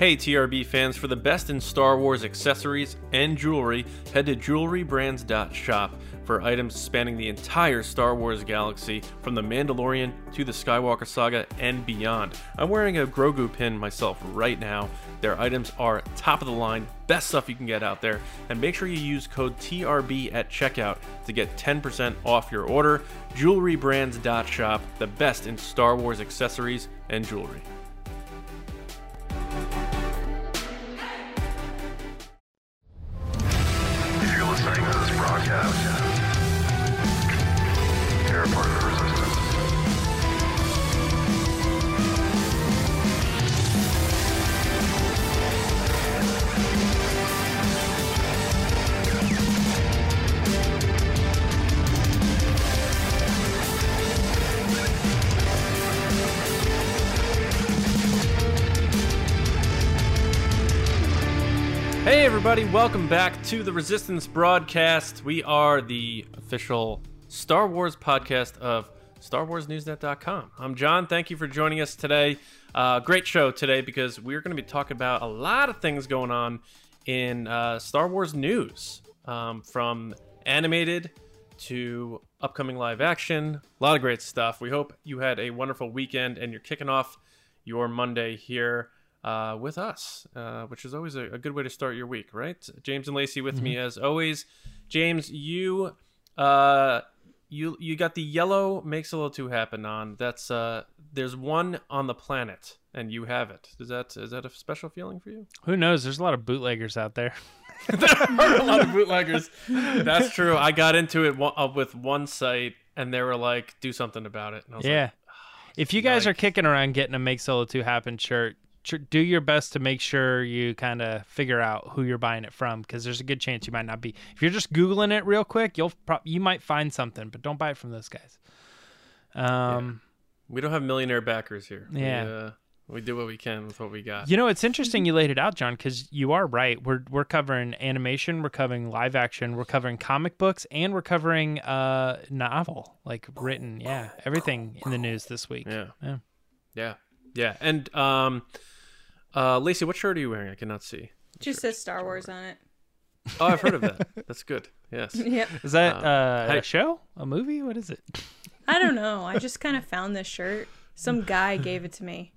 Hey, TRB fans, for the best in Star Wars accessories and jewelry, head to jewelrybrands.shop for items spanning the entire Star Wars galaxy, from The Mandalorian to the Skywalker Saga and beyond. I'm wearing a Grogu pin myself right now. Their items are top of the line, best stuff you can get out there, and make sure you use code TRB at checkout to get 10% off your order. Jewelrybrands.shop, the best in Star Wars accessories and jewelry. Everybody, welcome back to the Resistance broadcast. We are the official Star Wars podcast of StarWarsNewsNet.com. I'm John. Thank you for joining us today. Uh, great show today because we're going to be talking about a lot of things going on in uh, Star Wars news um, from animated to upcoming live action. A lot of great stuff. We hope you had a wonderful weekend and you're kicking off your Monday here uh, with us, uh, which is always a, a good way to start your week, right? James and Lacey with me as always. James, you uh, you you got the yellow Make Solo 2 Happen on. That's uh, there's one on the planet, and you have it. Is that is that a special feeling for you? Who knows? There's a lot of bootleggers out there. there are a lot of bootleggers. That's true. I got into it one, uh, with one site, and they were like, "Do something about it." And I was Yeah. like, If you guys like- are kicking around getting a Make Solo 2 Happen shirt, tr- do your best to make sure you kind of figure out who you're buying it from because there's a good chance you might not be. If you're just Googling it real quick, you'll pro- you might find something, but don't buy it from those guys. Um, we don't have millionaire backers here. We, Yeah. uh, we do what we can with what we got. You know, it's interesting you laid it out, John, because you are right. We're we're covering animation, we're covering live action, we're covering comic books, and we're covering uh novel, like written. Yeah, everything in the news this week. Yeah. Yeah. Yeah. Yeah. And um uh Lacey, what shirt are you wearing? I cannot see. Just says Star Wars on it. Oh, I've heard of that. That's good. Yes. Yep. Is that uh, hey- a show, a movie? What is it? I don't know. I just kind of found this shirt. Some guy gave it to me.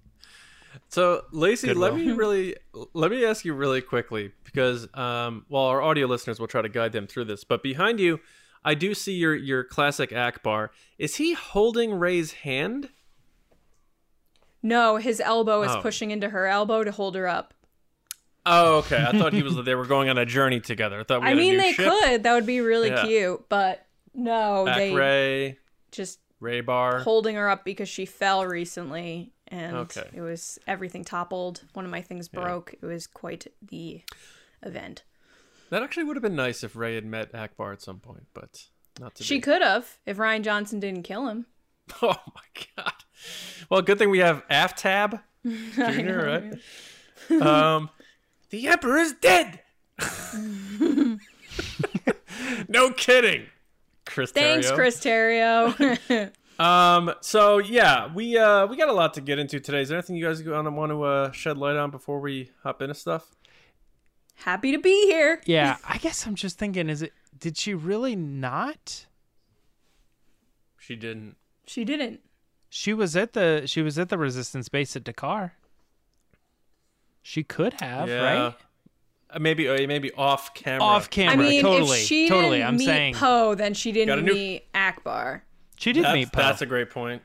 So, Lacey, Good let me really let me ask you really quickly because um well our audio listeners will try to guide them through this, but behind you I do see your your classic Ackbar. Is he holding Rey's hand? No, his elbow is Oh. pushing into her elbow to hold her up. Oh, okay. I thought he was they were going on a journey together. I thought we I had a mean, they ship. could. That would be really Yeah. cute. But no, Ak they Rey, just Rey Bar. holding her up because she fell recently and Okay. it was everything toppled. One of my things broke. It was quite the event. That actually would have been nice if Rey had met Ackbar at some point, but not to She could have if Rian Johnson didn't kill him. Oh my god. Well, good thing we have Aftab Junior, right? um, the Emperor is dead. no kidding, Chris. Thanks, Terrio. Chris Terrio. Um, so yeah, we uh we got a lot to get into today. Is there anything you guys want to want to uh, shed light on before we hop into stuff? Happy to be here. Yeah, I guess I'm just thinking, is it? Did she really not? She didn't. She didn't. She was at the she was at the resistance base at D'Qar. She could have, yeah. right? Uh, maybe uh, maybe off camera. Off camera, I mean, totally, if she totally. didn't I'm meet saying Poe, then she didn't new- meet Ackbar. she did That's, meet Poe. that's a great point.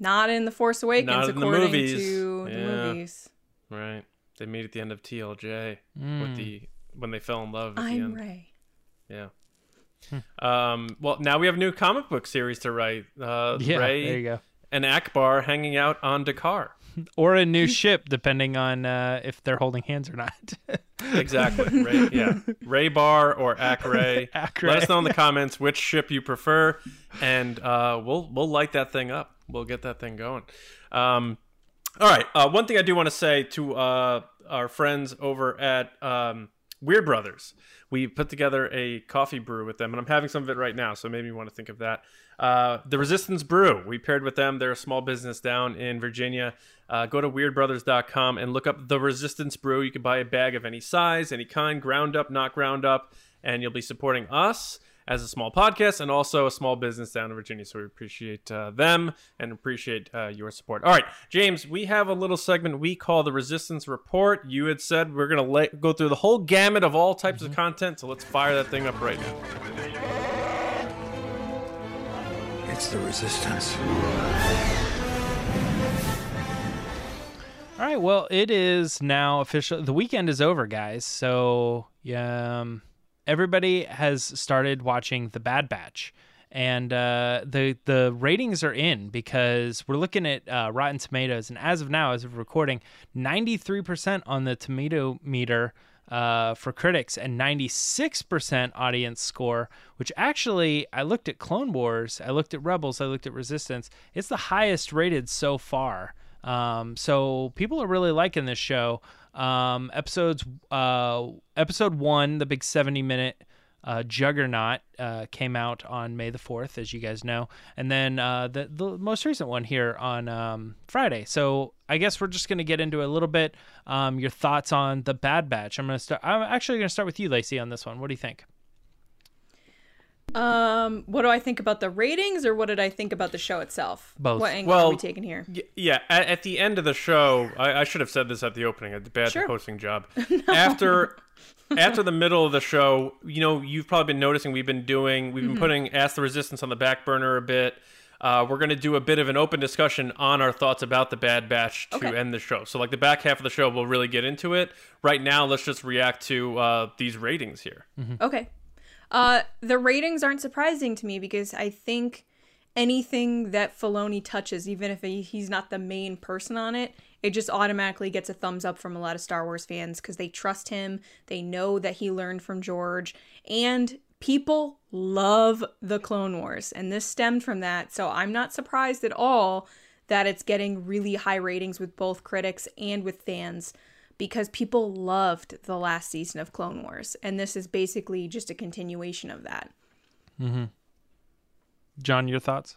Not in the Force Awakens, Not in the according movies. to the Yeah. movies. Right. They meet at the end of TLJ Mm. with the when they fell in love at I'm end. Rey. Yeah. Um, well, now we have a new comic book series to write. Uh, yeah, Rey there you go. And Ackbar hanging out on D'Qar. Or a new ship, depending on uh, if they're holding hands or not. Exactly. Rey, yeah. Rey Bar or Ak Rey. Ak Let us know in the comments which ship you prefer, and uh, we'll we'll light that thing up. We'll get that thing going. Um, all right. Uh, one thing I do want to say to uh, our friends over at um, Weird Brothers. We put together a coffee brew with them, and I'm having some of it right now, so maybe you want to think of that. Uh, the Resistance Brew. We paired with them. They're a small business down in Virginia. Uh, go to weirdbrothers.com and look up the Resistance Brew. You can buy a bag of any size, any kind, ground up, not ground up, and you'll be supporting us as a small podcast and also a small business down in Virginia. So we appreciate uh, them and appreciate uh, your support. All right, James, we have a little segment we call the Resistance Report. You had said we're going to let go through the whole gamut of all types of content. So let's fire that thing up right now. It's the resistance. All right. Well, it is now official. The weekend is over, guys. So, um, everybody has started watching The Bad Batch, and uh, the the ratings are in because we're looking at uh, Rotten Tomatoes, and as of now, as of recording, ninety three percent on the tomato meter. Uh, for critics and 96% audience score, which actually I looked at Clone Wars, I looked at Rebels, I looked at Resistance. It's the highest rated so far. Um, so people are really liking this show. Um, episodes, uh, episode one, the big 70 minute uh, Juggernaut uh, came out on May the 4th, as you guys know. And then uh, the, the most recent one here on um, Friday. So I guess we're just going to get into a little bit um, your thoughts on The Bad Batch. I'm going to start. I'm actually going to start with you, Lacey, on this one. What do you think? Um, what do I think about the ratings, or what did I think about the show itself? Both. What angle Well, are we taking here? Y- yeah, at, at the end of the show, I, I should have said this at the opening. I did a bad Sure. hosting job. After after the middle of the show, you know, you've probably been noticing we've been doing, we've been putting Ask the Resistance on the back burner a bit. Uh, we're going to do a bit of an open discussion on our thoughts about the Bad Batch to Okay. end the show. So, like the back half of the show, we'll really get into it. Right now, let's just react to uh, these ratings here. Okay. Uh, the ratings aren't surprising to me because I think anything that Filoni touches, even if he's not the main person on it, it just automatically gets a thumbs up from a lot of Star Wars fans because they trust him. They know that he learned from George, and people love the Clone Wars, and this stemmed from that. So I'm not surprised at all that it's getting really high ratings with both critics and with fans because people loved the last season of Clone Wars, and this is basically just a continuation of that. Mm-hmm. John, your thoughts?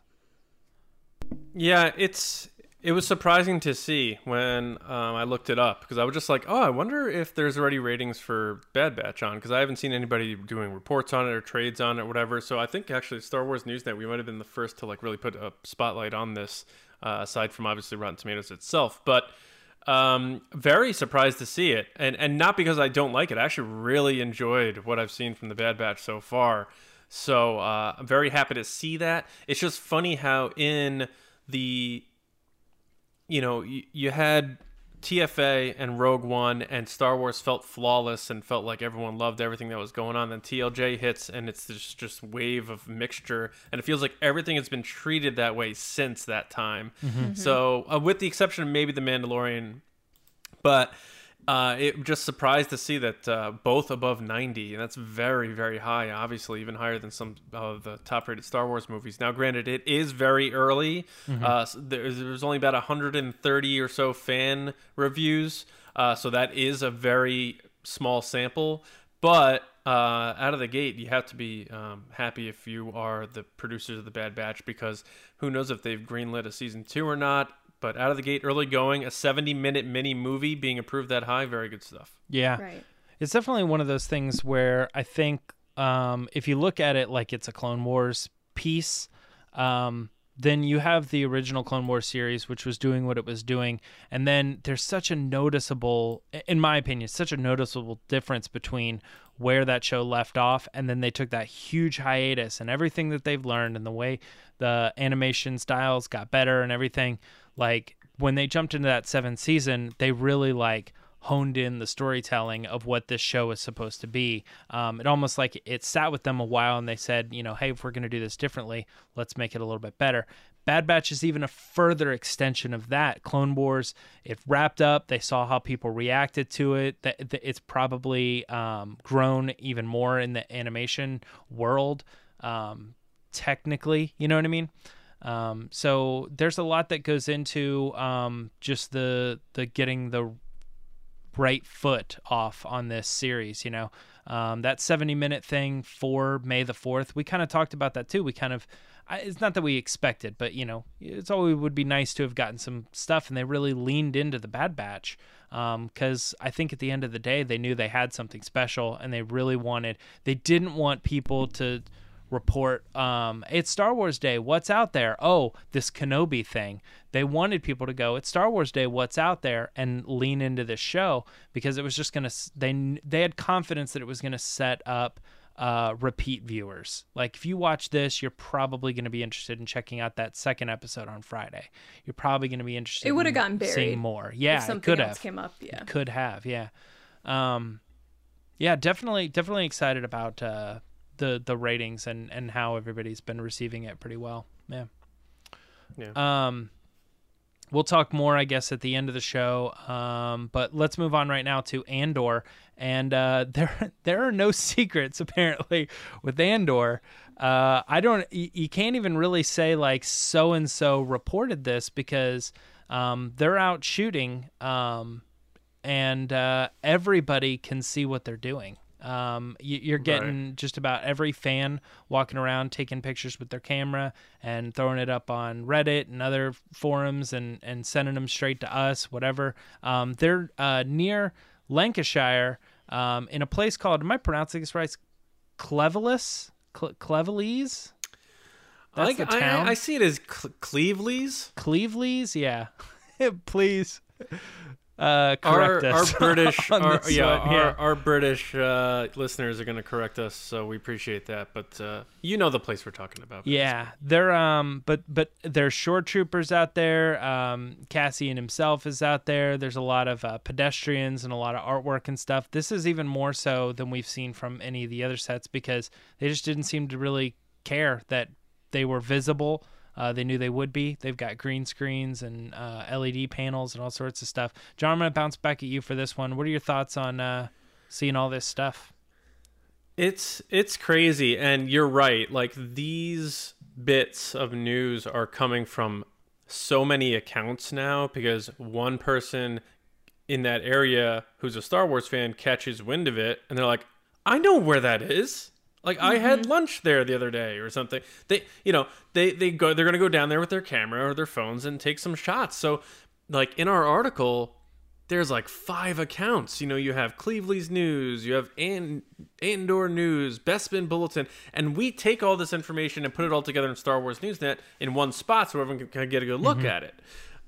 Yeah, it's it was surprising to see when um, I looked it up because I was just like, oh, I wonder if there's already ratings for Bad Batch on because I haven't seen anybody doing reports on it or trades on it or whatever. So I think actually Star Wars Newsnet we might have been the first to like really put a spotlight on this, uh, aside from obviously Rotten Tomatoes itself, but. Um, very surprised to see it, and and not because I don't like it. I actually really enjoyed what I've seen from the Bad Batch so far. So uh, I'm very happy to see that. It's just funny how in the you know, you, you had TFA and Rogue One, and Star Wars felt flawless and felt like everyone loved everything that was going on. Then TLJ hits, and it's this just wave of mixture, and it feels like everything has been treated that way since that time. So, uh, with the exception of maybe The Mandalorian, but uh, it just surprised to see that uh, both above 90, and that's very, very high. Obviously, even higher than some of the top-rated Star Wars movies. Now, granted, it is very early. Uh, s- there's, there's only about 130 or so fan reviews, uh, so that is a very small sample. But uh, out of the gate, you have to be um, happy if you are the producers of the Bad Batch because who knows if they've greenlit a season two or not. But out of the gate, early going, a 70 minute mini movie being approved that high, very good stuff. Yeah. Right. It's definitely one of those things where I think um, if you look at it like it's a Clone Wars piece, um, then you have the original Clone Wars series, which was doing what it was doing, and then there's such a noticeable, in my opinion, such a noticeable difference between where that show left off, and then they took that huge hiatus, and everything that they've learned, and the way the animation styles got better, and everything. Like when they jumped into that seventh season, they really like honed in the storytelling of what this show is supposed to be. Um, it almost like it sat with them a while and they said, you know, hey, if we're going to do this differently, let's make it a little bit better. Bad Batch is even a further extension of that. Clone Wars, it wrapped up. They saw how people reacted to it. It's probably um, grown even more in the animation world. Um, technically, you know what I mean. Um, so there's a lot that goes into um, just the the getting the right foot off on this series. You know, um, that 70 minute thing for May the 4th, we kind of talked about that too. We kind of, it's not that we expected, but you know, it's always would be nice to have gotten some stuff, and they really leaned into the Bad Batch because I think at the end of the day, they knew they had something special, and they really wanted. They didn't want people to report um it's Star Wars Day what's out there? Oh this Kenobi thing. They wanted people to go it's Star Wars Day what's out there? And lean into this show because it was just going to they they had confidence that it was going to set up uh repeat viewers. Like if you watch this you're probably going to be interested in checking out that second episode on Friday. You're probably going to be interested It would in have gotten buried seeing more yeah it something could else have. came up. Yeah. could have yeah. Um yeah definitely definitely excited about uh the the ratings and and how everybody's been receiving it pretty well. Yeah. Yeah. um we'll talk more i guess at the end of the show. Um but let's move on right now to andor. And uh there there are no secrets apparently with andor. Uh i don't you, you can't even really say like so and so reported this because um they're out shooting um and uh, everybody can see what they're doing. Um, you, you're getting just about every fan walking around taking pictures with their camera and throwing it up on Reddit and other forums and, and sending them straight to us, whatever. Um, they're uh, near Lancashire um, in a place called, am I pronouncing this right? Clevelis? Cle- Clevelis? That's I, the I- town. I, see it as Cle- Cleveleys. Cleveleys? Yeah. Please. Uh, Our, correct our us British, on our, yeah, our, our British uh, listeners are going to correct us, so we appreciate that. But uh, you know the place we're talking about. Yeah, they're um, but but there's shore troopers out there. Um, Cassian himself is out there. There's a lot of uh, pedestrians and a lot of artwork and stuff. This is even more so than we've seen from any of the other sets because they just didn't seem to really care that they were visible. Uh, they knew they would be. They've got green screens and uh, LED panels and all sorts of stuff. John, I'm gonna bounce back at you for this one. What are your thoughts on uh, seeing all this stuff? It's it's crazy, and you're right. Like these bits of news are coming from so many accounts now because one person in that area who's a Star Wars fan catches wind of it, and they're like, "I know where that is." Like I had lunch there the other day or something. They, you know, they they go. They're gonna go down there with their camera or their phones and take some shots. So, like in our article, there's like five accounts. You know, you have Cleveland's News, you have and Andor News, Bespin Bulletin, and we take all this information and put it all together in Star Wars Newsnet in one spot so everyone can, get a good look at it.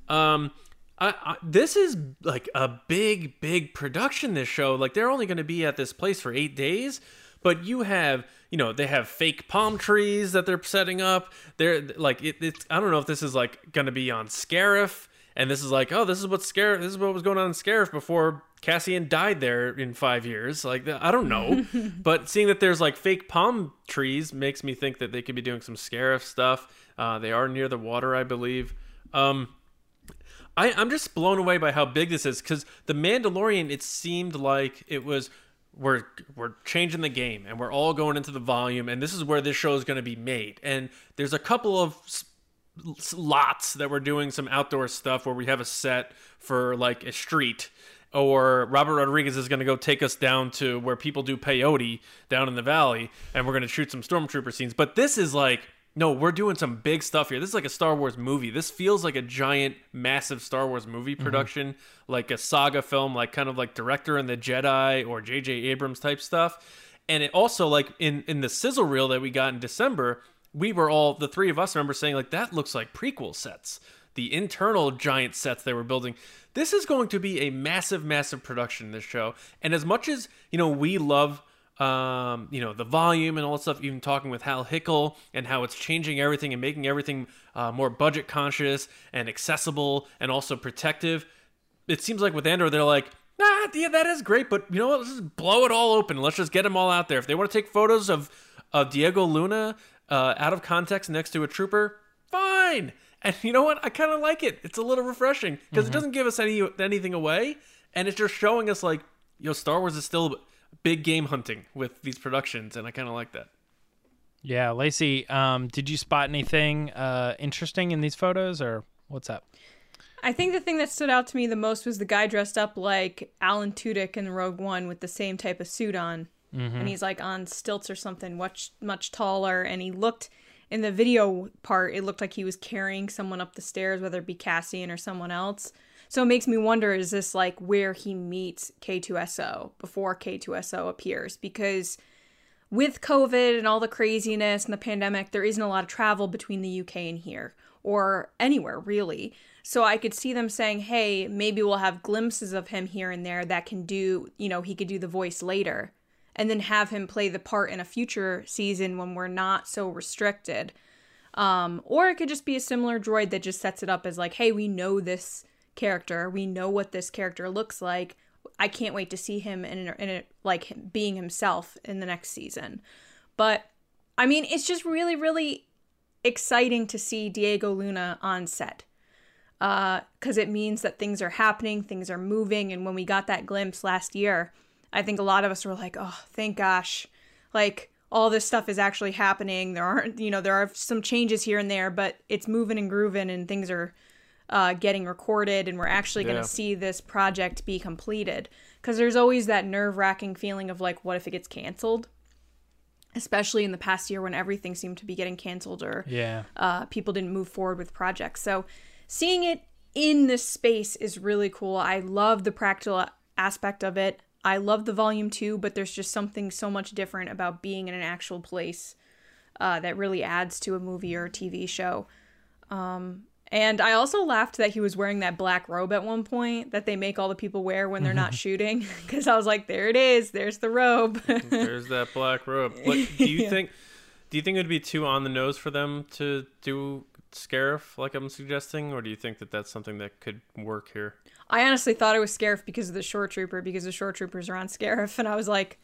Um, I, I, this is like a big, big production. This show, like they're only going to be at this place for eight days, but you have, you know, they have fake palm trees that they're setting up. They're like, it, it's. I don't know if this is like going to be on Scarif and this is like, oh, this is what Scarif, this is what was going on in Scarif before Cassian died there in five years. Like, I don't know, but seeing that there's like fake palm trees makes me think that they could be doing some Scarif stuff. Uh, they are near the water, I believe. Um, I, I'm just blown away by how big this is because the Mandalorian. It seemed like it was we're we're changing the game and we're all going into the volume and this is where this show is going to be made. And there's a couple of lots that we're doing some outdoor stuff where we have a set for like a street or Robert Rodriguez is going to go take us down to where people do peyote down in the valley and we're going to shoot some stormtrooper scenes but this is like no we're doing some big stuff here. This is like a Star Wars movie. This feels like a giant massive Star Wars movie mm-hmm. production like a saga film like kind of like Return of the Jedi or JJ Abrams type stuff. And it also like in in the sizzle reel that we got in December we were all the three of us remember saying like that looks like prequel sets. The internal giant sets they were building. This is going to be a massive massive production this show. And as much as you know we love um, you know the volume and all that stuff even talking with hal hickel and how it's changing everything and making everything uh, more budget conscious and accessible and also protective. It seems like with andor they're like nah yeah that is great but you know what? Let's just blow it all open. Let's just get them all out there. If they want to take photos of of diego luna uh, out of context next to a trooper fine. And you know what? I kind of like it. It's a little refreshing because it doesn't give us any anything away and it's just showing us like you know star wars is still big game hunting with these productions and i kind of like that Yeah, Lacey, um, did you spot anything uh, interesting in these photos, or what's up? I think the thing that stood out to me the most was the guy dressed up like Alan Tudyk in Rogue One with the same type of suit on, and he's like on stilts or something, much much taller, and he looked in the video part. It looked like he was carrying someone up the stairs, whether it be Cassian or someone else. So it makes me wonder: is this like where he meets K2SO before K2SO appears? Because with COVID and all the craziness and the pandemic, there isn't a lot of travel between the UK and here or anywhere really. So I could see them saying, hey, maybe we'll have glimpses of him here and there that can do, you know, he could do the voice later. And then have him play the part in a future season when we're not so restricted. Um, or it could just be a similar droid that just sets it up as like, hey, we know this character, we know what this character looks like. I can't wait to see him in, in like being himself in the next season. But I mean, it's just really, really exciting to see Diego Luna on set uh, because it means that things are happening, things are moving. And when we got that glimpse last year, I think a lot of us were like, oh, thank gosh. Like, all this stuff is actually happening. There aren't, you know, there are some changes here and there, but it's moving and grooving and things are uh, getting recorded and we're actually going Yeah. to see this project be completed. Because there's always that nerve wracking feeling of like, what if it gets canceled? Especially in the past year when everything seemed to be getting canceled or Yeah. uh, people didn't move forward with projects. So seeing it in this space is really cool. I love the practical aspect of it. I love the volume two, but there's just something so much different about being in an actual place uh, that really adds to a movie or a TV show. Um, and I also laughed that he was wearing that black robe at one point that they make all the people wear when they're not shooting. Because I was like, there it is. There's the robe. There's that black robe. Like, do you Yeah. think? Do you think it would be too on the nose for them to do Scarif, like I'm suggesting, or do you think that that's something that could work here? I honestly thought it was Scarif because of the shore trooper, because the shore troopers are on Scarif, and I was like,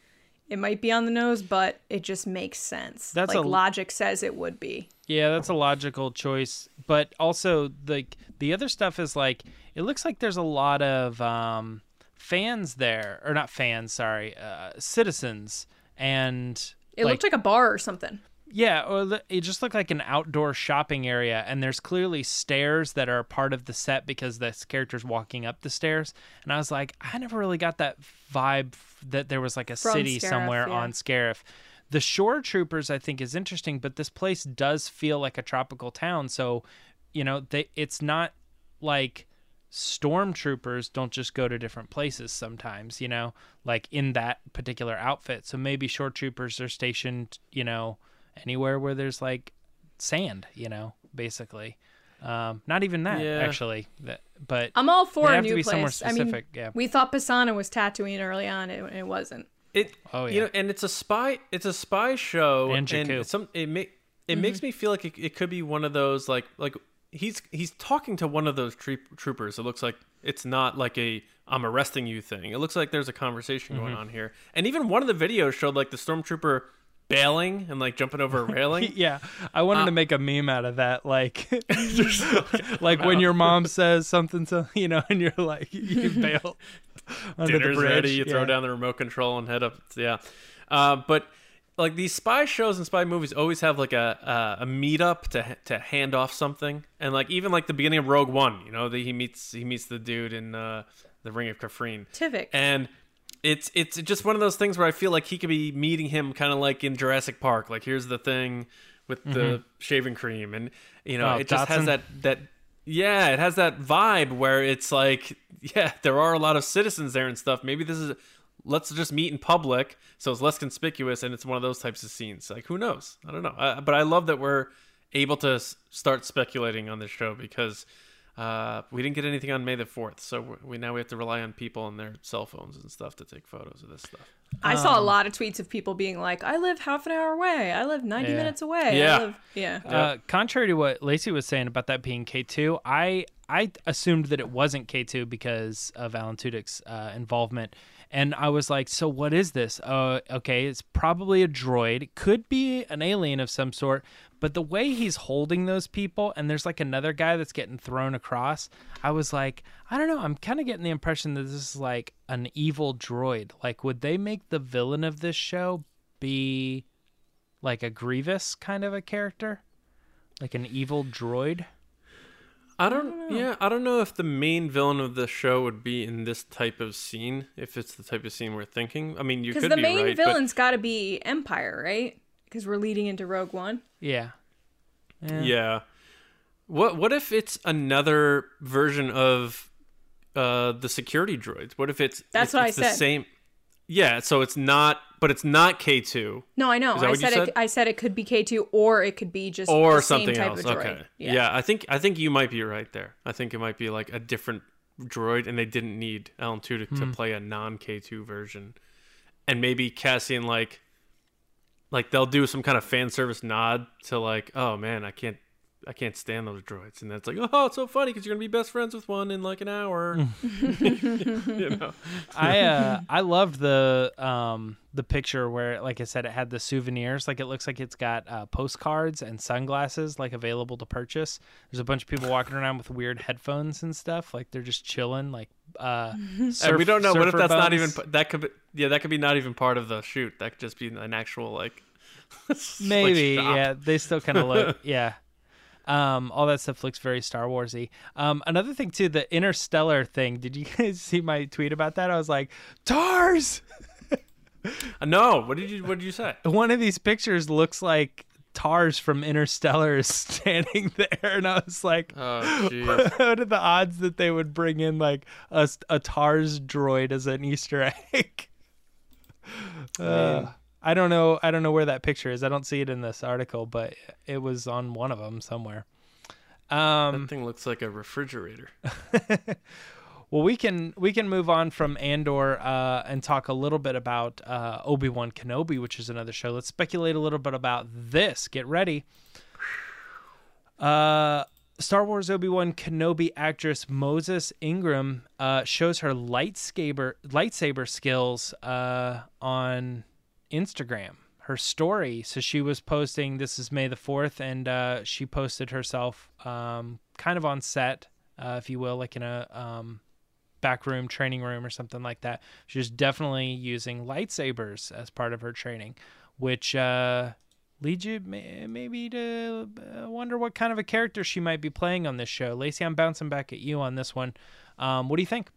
it might be on the nose, but it just makes sense. That's like a- logic says it would be. Yeah, that's a logical choice. But also the the other stuff is like it looks like there's a lot of um, fans there, or not fans, sorry, uh, citizens, and It looked like a bar or something. Yeah, it just looked like an outdoor shopping area, and there's clearly stairs that are part of the set because this character's walking up the stairs. And I was like, I never really got that vibe that there was like a From city Scarif, somewhere yeah. on Scarif. The shore troopers, I think, is interesting, but this place does feel like a tropical town. So, you know, they it's not like stormtroopers don't just go to different places sometimes, you know, like in that particular outfit. So maybe shore troopers are stationed, you know, anywhere where there's like sand, you know, basically. Um, not even that Yeah. actually, that, but I'm all for They a have to new be somewhere place. I mean, specific, yeah. we thought Pasaana was Tatooine early on, it, it wasn't. It, Oh, yeah, you know, and it's a spy. It's a spy show, And Jakku. it's some it make it makes me feel like it, it could be one of those like like he's he's talking to one of those troop, troopers. It looks like it's not like a I'm arresting you thing. It looks like there's a conversation going on here, and even one of the videos showed like the stormtrooper bailing and like jumping over a railing. yeah, I wanted Uh, to make a meme out of that, like, like when your mom says something, to you know, and you're like, you bail under the dinner's bridge. ready. You throw down the remote control and head up. Yeah, uh, but like these spy shows and spy movies always have like a a, a meetup to to hand off something, and like even like the beginning of Rogue One, you know, that he meets he meets the dude in uh, the Ring of Kafrine, Tivik. and. It's it's just one of those things where I feel like he could be meeting him kind of like in Jurassic Park. Like here's the thing with the shaving cream, and you know Oh, it just has that that yeah, it has that vibe where it's like, yeah, there are a lot of citizens there and stuff. Maybe this is let's just meet in public, so it's less conspicuous, and it's one of those types of scenes. Like, who knows? I don't know. Uh, but I love that we're able to s- start speculating on this show because uh, we didn't get anything on May the fourth, so we- we now we have to rely on people and their cell phones and stuff to take photos of this stuff. I saw a um, lot of tweets of people being like, I live half an hour away. I live 90 Yeah. minutes away. I Yeah. live- yeah. Uh, contrary to what Lacey was saying about that being K two, I I assumed that it wasn't K two because of Alan Tudyk's uh, involvement, and I was like, so what is this? Uh, okay, it's probably a droid. Could be an alien of some sort, but the way he's holding those people, and there's like another guy that's getting thrown across. I was like, I don't know. I'm kind of getting the impression that this is like an evil droid. Like, would they make the villain of this show be like a Grievous kind of a character? Like an evil droid? I don't. yeah, I don't know if the main villain of the show would be in this type of scene. If it's the type of scene we're thinking. I mean, you Because could the be main right, but- villain's got to be Empire, right? Because we're leading into Rogue One. Yeah. Yeah. What what if it's another version of uh the security droids? What if it's That's it's, what I the said. same Yeah, so it's not but it's not K2 No, I know. I said, said? It, I said it could be K two, or it could be just or the same something type else. Of droid. Okay. Yeah. Yeah. I think I think you might be right there. I think it might be like a different droid and they didn't need LM2 to, Hmm. to play a non K2 version. And maybe Cassian like like they'll do some kind of fan service nod to like, oh man, I can't I can't stand those droids, and that's like, oh, it's so funny because you're gonna be best friends with one in like an hour. you know, I uh I loved the um the picture where like I said it had the souvenirs like it looks like it's got uh, postcards and sunglasses like available to purchase. There's a bunch of people walking around with weird headphones and stuff like they're just chilling like uh and we don't know. What if surfer that's not even that could be yeah that could be not even part of the shoot. That could just be an actual like like, maybe shop. yeah they still kind of look yeah um all that stuff looks very star warsy. Um another thing too the interstellar thing. Did you guys see my tweet about that? I was like tars! Uh, No, what did you what did you say? one of these pictures looks like tars from interstellar is standing there and i was like Oh what are the odds that they would bring in like a, a tars droid as an easter egg? Uh, I don't know. I don't know where that picture is. I don't see it in this article, but it was on one of them somewhere. Um, that thing looks like a refrigerator. well, we can we can move on from Andor uh, and talk a little bit about uh, Obi Wan Kenobi, which is another show. Let's speculate a little bit about this. Get ready. Uh, Star Wars Obi Wan Kenobi actress Moses Ingram uh, shows her lightsaber lightsaber skills uh, on Instagram. Her story. So she was posting. This is May the fourth, and uh, she posted herself um, kind of on set, uh, if you will, like in a um, back room, training room, or something like that. She was definitely using lightsabers as part of her training, which uh, leads you may- maybe to uh, wonder what kind of a character she might be playing on this show. Lacey, I'm bouncing back at you on this one. Um, what do you think?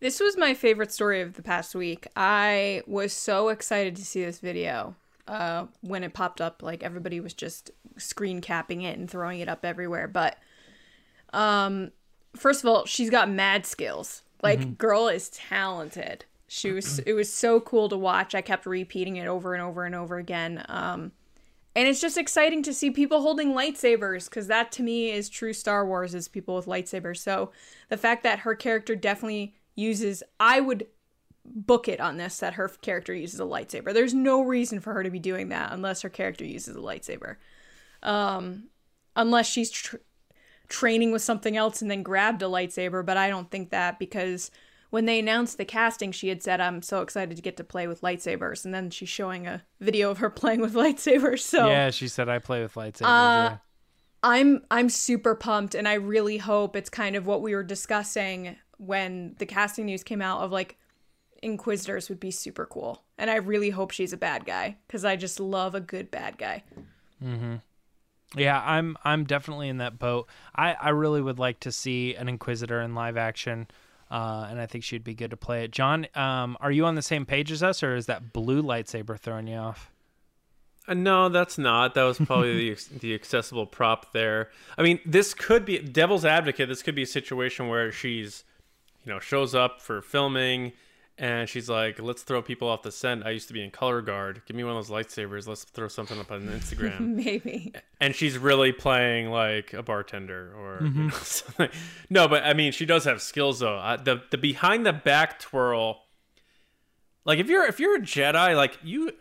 This was my favorite story of the past week. I was so excited to see this video uh, when it popped up. Like everybody was just screen capping it and throwing it up everywhere. But um, first of all, she's got mad skills. Like girl is talented. She was. It was so cool to watch. I kept repeating it over and over and over again. Um, and it's just exciting to see people holding lightsabers because that to me is true Star Wars is people with lightsabers. So the fact that her character definitely uses, I would book it on this that her character uses a lightsaber. There's no reason for her to be doing that unless her character uses a lightsaber. Um, unless she's tr- training with something else and then grabbed a lightsaber, but I don't think that because when they announced the casting, she had said, I'm so excited to get to play with lightsabers. And then she's showing a video of her playing with lightsabers. So Yeah, she said I play with lightsabers. Uh, yeah. I'm I'm super pumped and I really hope it's kind of what we were discussing when the casting news came out of like Inquisitors would be super cool. And I really hope she's a bad guy because I just love a good bad guy. Hmm. Yeah, I'm I'm definitely in that boat. I, I really would like to see an Inquisitor in live action, uh, and I think she'd be good to play it. John, um, are you on the same page as us, or is that blue lightsaber throwing you off? Uh, no, that's not. That was probably the the accessible prop there. I mean, this could be devil's advocate. This could be a situation where she's, you know, shows up for filming, and she's like, "Let's throw people off the scent." I used to be in color guard. Give me one of those lightsabers. Let's throw something up on Instagram. Maybe. and she's really playing like a bartender or you know, something. No, but I mean, she does have skills though. Uh, the the behind the back twirl. Like if you're if you're a Jedi, like you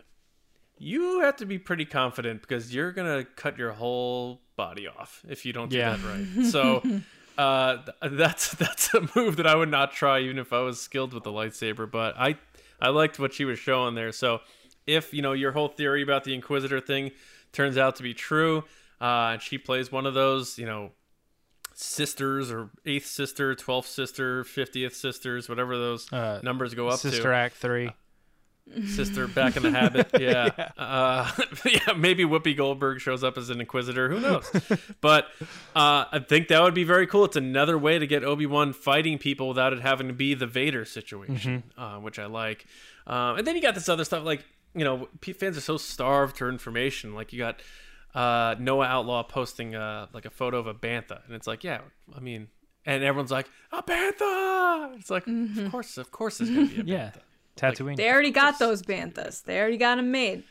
you have to be pretty confident because you're gonna cut your whole body off if you don't do Yeah. that right. So uh, that's that's a move that I would not try even if I was skilled with the lightsaber. But I I liked what she was showing there. So if you know your whole theory about the Inquisitor thing turns out to be true, uh, and she plays one of those, you know, sisters or eighth sister, twelfth sister, fiftieth sisters, whatever those Uh, numbers go up Sister to. Act three. Sister back in the habit. Yeah. Yeah. Uh, yeah. Maybe Whoopi Goldberg shows up as an Inquisitor. Who knows? but uh, I think that would be very cool. It's another way to get Obi Wan fighting people without it having to be the Vader situation, uh, which I like. Um, and then you got this other stuff like you know fans are so starved for information. Like you got uh, Noah Outlaw posting uh, like a photo of a bantha, and it's like, yeah, I mean. And everyone's like, a bantha! It's like, of course, of course, it's gonna be a Yeah. Bantha. Tatooine. They already got those banthas. They already got them made.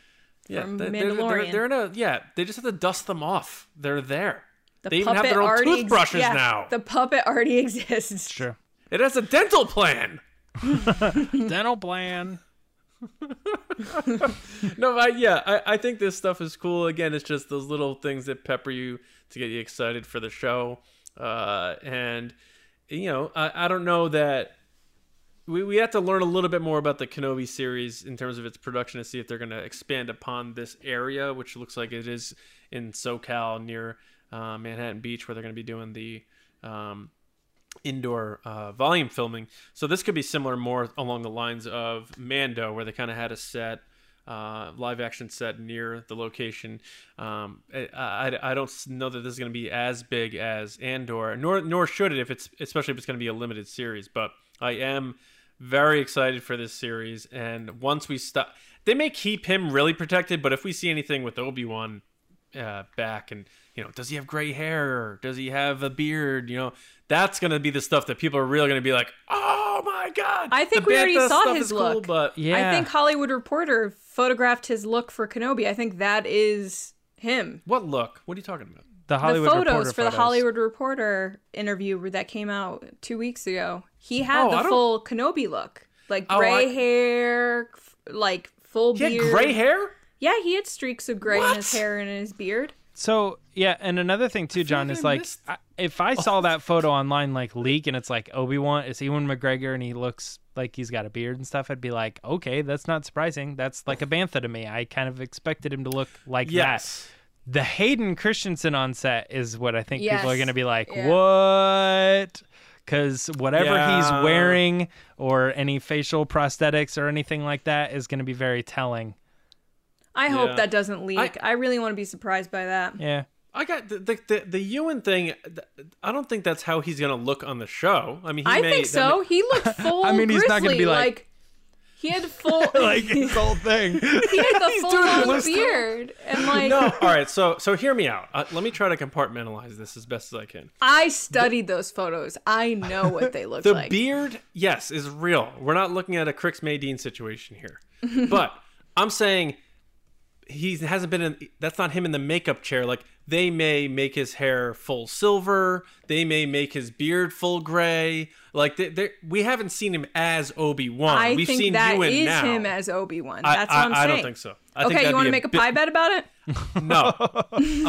Yeah, from they- they're, they're, they're in a yeah. They just have to dust them off. They're there. The they even have their own already ex- toothbrushes yeah, now. The puppet already exists. Sure. It has a dental plan. Dental plan. No, I, yeah, I, I think this stuff is cool. Again, it's just those little things that pepper you to get you excited for the show. Uh, and you know, I, I don't know that we, we have to learn a little bit more about the Kenobi series in terms of its production to see if they're going to expand upon this area, which looks like it is in SoCal near uh, Manhattan Beach, where they're going to be doing the um, indoor uh, volume filming. So this could be similar, more along the lines of Mando, where they kind of had a set. Uh, live action set near the location. Um, I, I, I don't know that this is going to be as big as Andor, nor nor should it if it's especially if it's going to be a limited series. But I am very excited for this series, and once we stop, they may keep him really protected. But if we see anything with Obi Wan uh, back and you know does he have gray hair does he have a beard you know that's going to be the stuff that people are really going to be like oh my god I think the we already saw his is cool, look. but Yeah. I think Hollywood Reporter photographed his look for Kenobi. I think that is him. what look what are you talking about The Hollywood the photos Reporter for the photos. Hollywood Reporter interview that came out two weeks ago. He oh, had Oh, the full Kenobi look, like Oh, gray I- hair, like full he had beard. gray hair Yeah, he had streaks of gray in his hair and in his beard. So yeah, and another thing too, John, is I like missed- I, if I saw oh. that photo online like leak and it's like Obi Wan, it's Ewan McGregor and he looks like he's got a beard and stuff, I'd be like, okay, that's not surprising. That's like a bantha to me. I kind of expected him to look like yes that. The Hayden Christensen on set is what I think people are going to be like, Yeah. what? Because whatever Yeah. he's wearing or any facial prosthetics or anything like that is going to be very telling. I Yeah. hope that doesn't leak. I- I, really want to be surprised by that. Yeah. I got the the, the, the Ewan thing. I don't think that's how he's gonna look on the show. I mean, he I may, think so. may- He looked full. I mean, he's not gonna grizzly, be like- he had full like his whole thing. he had the full doing on blue beard and like no. All right, so so hear me out. Uh, let me try to compartmentalize this as best as I can. I studied those photos. I know what they look The like. The beard, yes, is real. We're not looking at a Crix Madine situation here. but I'm saying he hasn't been in that's not him in the makeup chair. Like they may make his hair full silver, they may make his beard full gray. Like they, they, we haven't seen him as Obi-Wan. I We've think seen that Ewan is now. him as Obi Wan. That's I, what I'm I saying. don't think so. I okay, that'd you want to make a pie bet about it? No,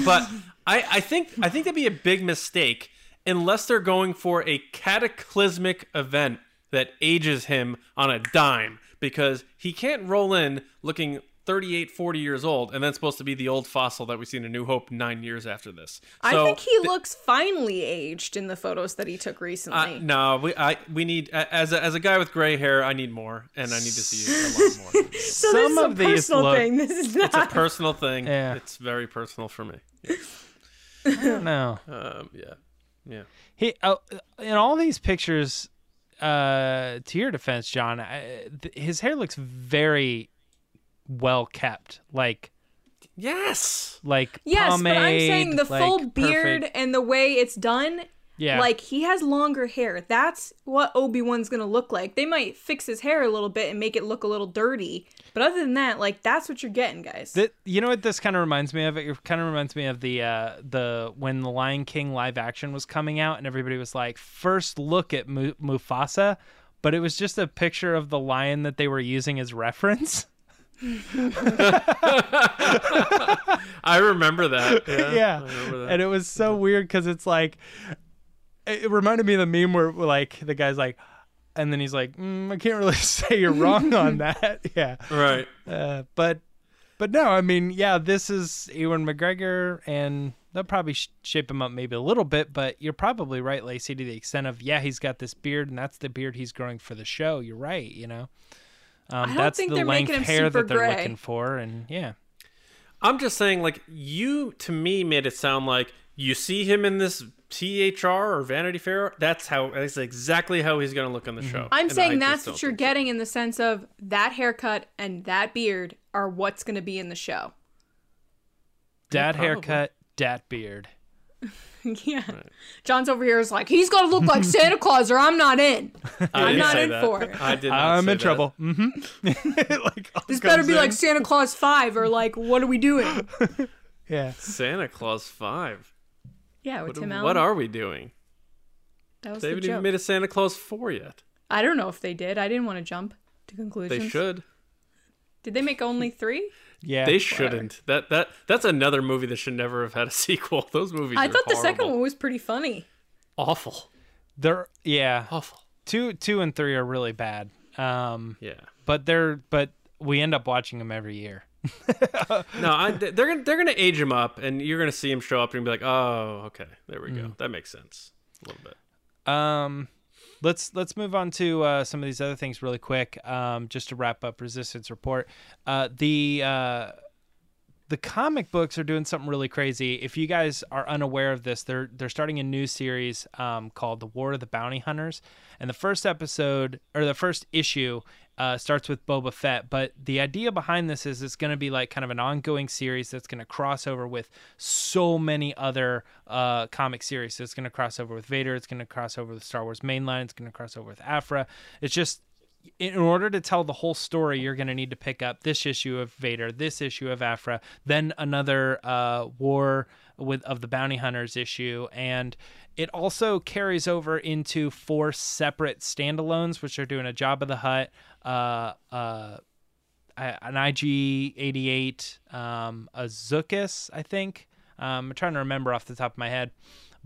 but I, I think I think that'd be a big mistake unless they're going for a cataclysmic event that ages him on a dime because he can't roll in looking 38, 40 years old and then supposed to be the old fossil that we see in A New Hope nine years after this. I So, think he looks finely aged in the photos that he took recently. uh, no, we I we need as a, as a guy with gray hair, I need more, and I need to see a lot more. so some this is of a these personal look- thing. This is not... It's a personal thing. Yeah. It's very personal for me. no. Um, yeah, yeah. He oh, in all these pictures. Uh, to your defense, John, I, th- his hair looks very well kept. Like, Yes. like yes, but I'm saying the pomade, full beard perfect. and the way it's done. Yeah, Like he has longer hair. That's what Obi Wan's gonna look like. They might fix his hair a little bit and make it look a little dirty, but other than that, like that's what you're getting, guys. Th- you know what this kind of reminds me of? It kind of reminds me of the uh, the when the Lion King live action was coming out, and everybody was like, first look at Mu- Mufasa, but it was just a picture of the lion that they were using as reference. I remember that. Yeah. yeah, remember that. and it was so weird because it's like it it reminded me of the meme where like the guy's like, and then he's like, mm, I can't really say you're wrong on that. yeah, Right. uh, but but no, I mean, yeah, this is Ewan McGregor, and they'll probably sh- shape him up maybe a little bit. But you're probably right, Lacey, to the extent of yeah, he's got this beard, and that's the beard he's growing for the show. You're right, you know. Um, don't that's think the they're length making him hair super that they're gray. looking for, and yeah, I'm just saying, like you to me made it sound like you see him in this THR or Vanity Fair. That's how. That's exactly how he's gonna look on the show. I'm And saying just that's what you're think so. getting in the sense of that haircut and that beard are what's going to be in the show. dad probably. haircut, dad beard. yeah. John's over here is like, he's going to look like Santa Claus or I'm not in. I I'm didn't in that. for it. I did. Not I'm say in that. trouble. Mm-hmm. like This better be in. like Santa Claus 5 or like, what are we doing? yeah. Santa Claus Five. Yeah, with What, Tim Allen. what are we doing? that was They the haven't joke. even made a Santa Claus Four yet. I don't know if they did. I didn't want to jump to conclusions. They should. Did they make only three? Yeah. They shouldn't. That that that's another movie that should never have had a sequel. Those movies. I are thought the second one was pretty funny. awful. They're yeah. Awful. Two, two, and three are really bad. Um, Yeah. but they're but we end up watching them every year. No, I, they're gonna they're gonna age him up, and you're gonna see him show up and be like, oh, okay, there we Mm. go. That makes sense a little bit. Um, let's let's move on to uh, some of these other things really quick. Um, just to wrap up Resistance Report, uh, the uh, the comic books are doing something really crazy. If you guys are unaware of this, they're they're starting a new series um, called The War of the Bounty Hunters, and the first episode or the first issue uh, starts with Boba Fett. But the idea behind this is it's going to be like kind of an ongoing series that's going to cross over with so many other uh, comic series. So it's going to cross over with Vader. It's going to cross over with Star Wars mainline. It's going to cross over with Aphra. It's just in order to tell the whole story, you're going to need to pick up this issue of Vader, this issue of Aphra, then another uh, War with of the Bounty Hunters issue, and it also carries over into four separate standalones, which are doing a Jabba the Hutt, uh, uh, an IG88, um, a Zuckuss, I think. Um, I'm trying to remember off the top of my head.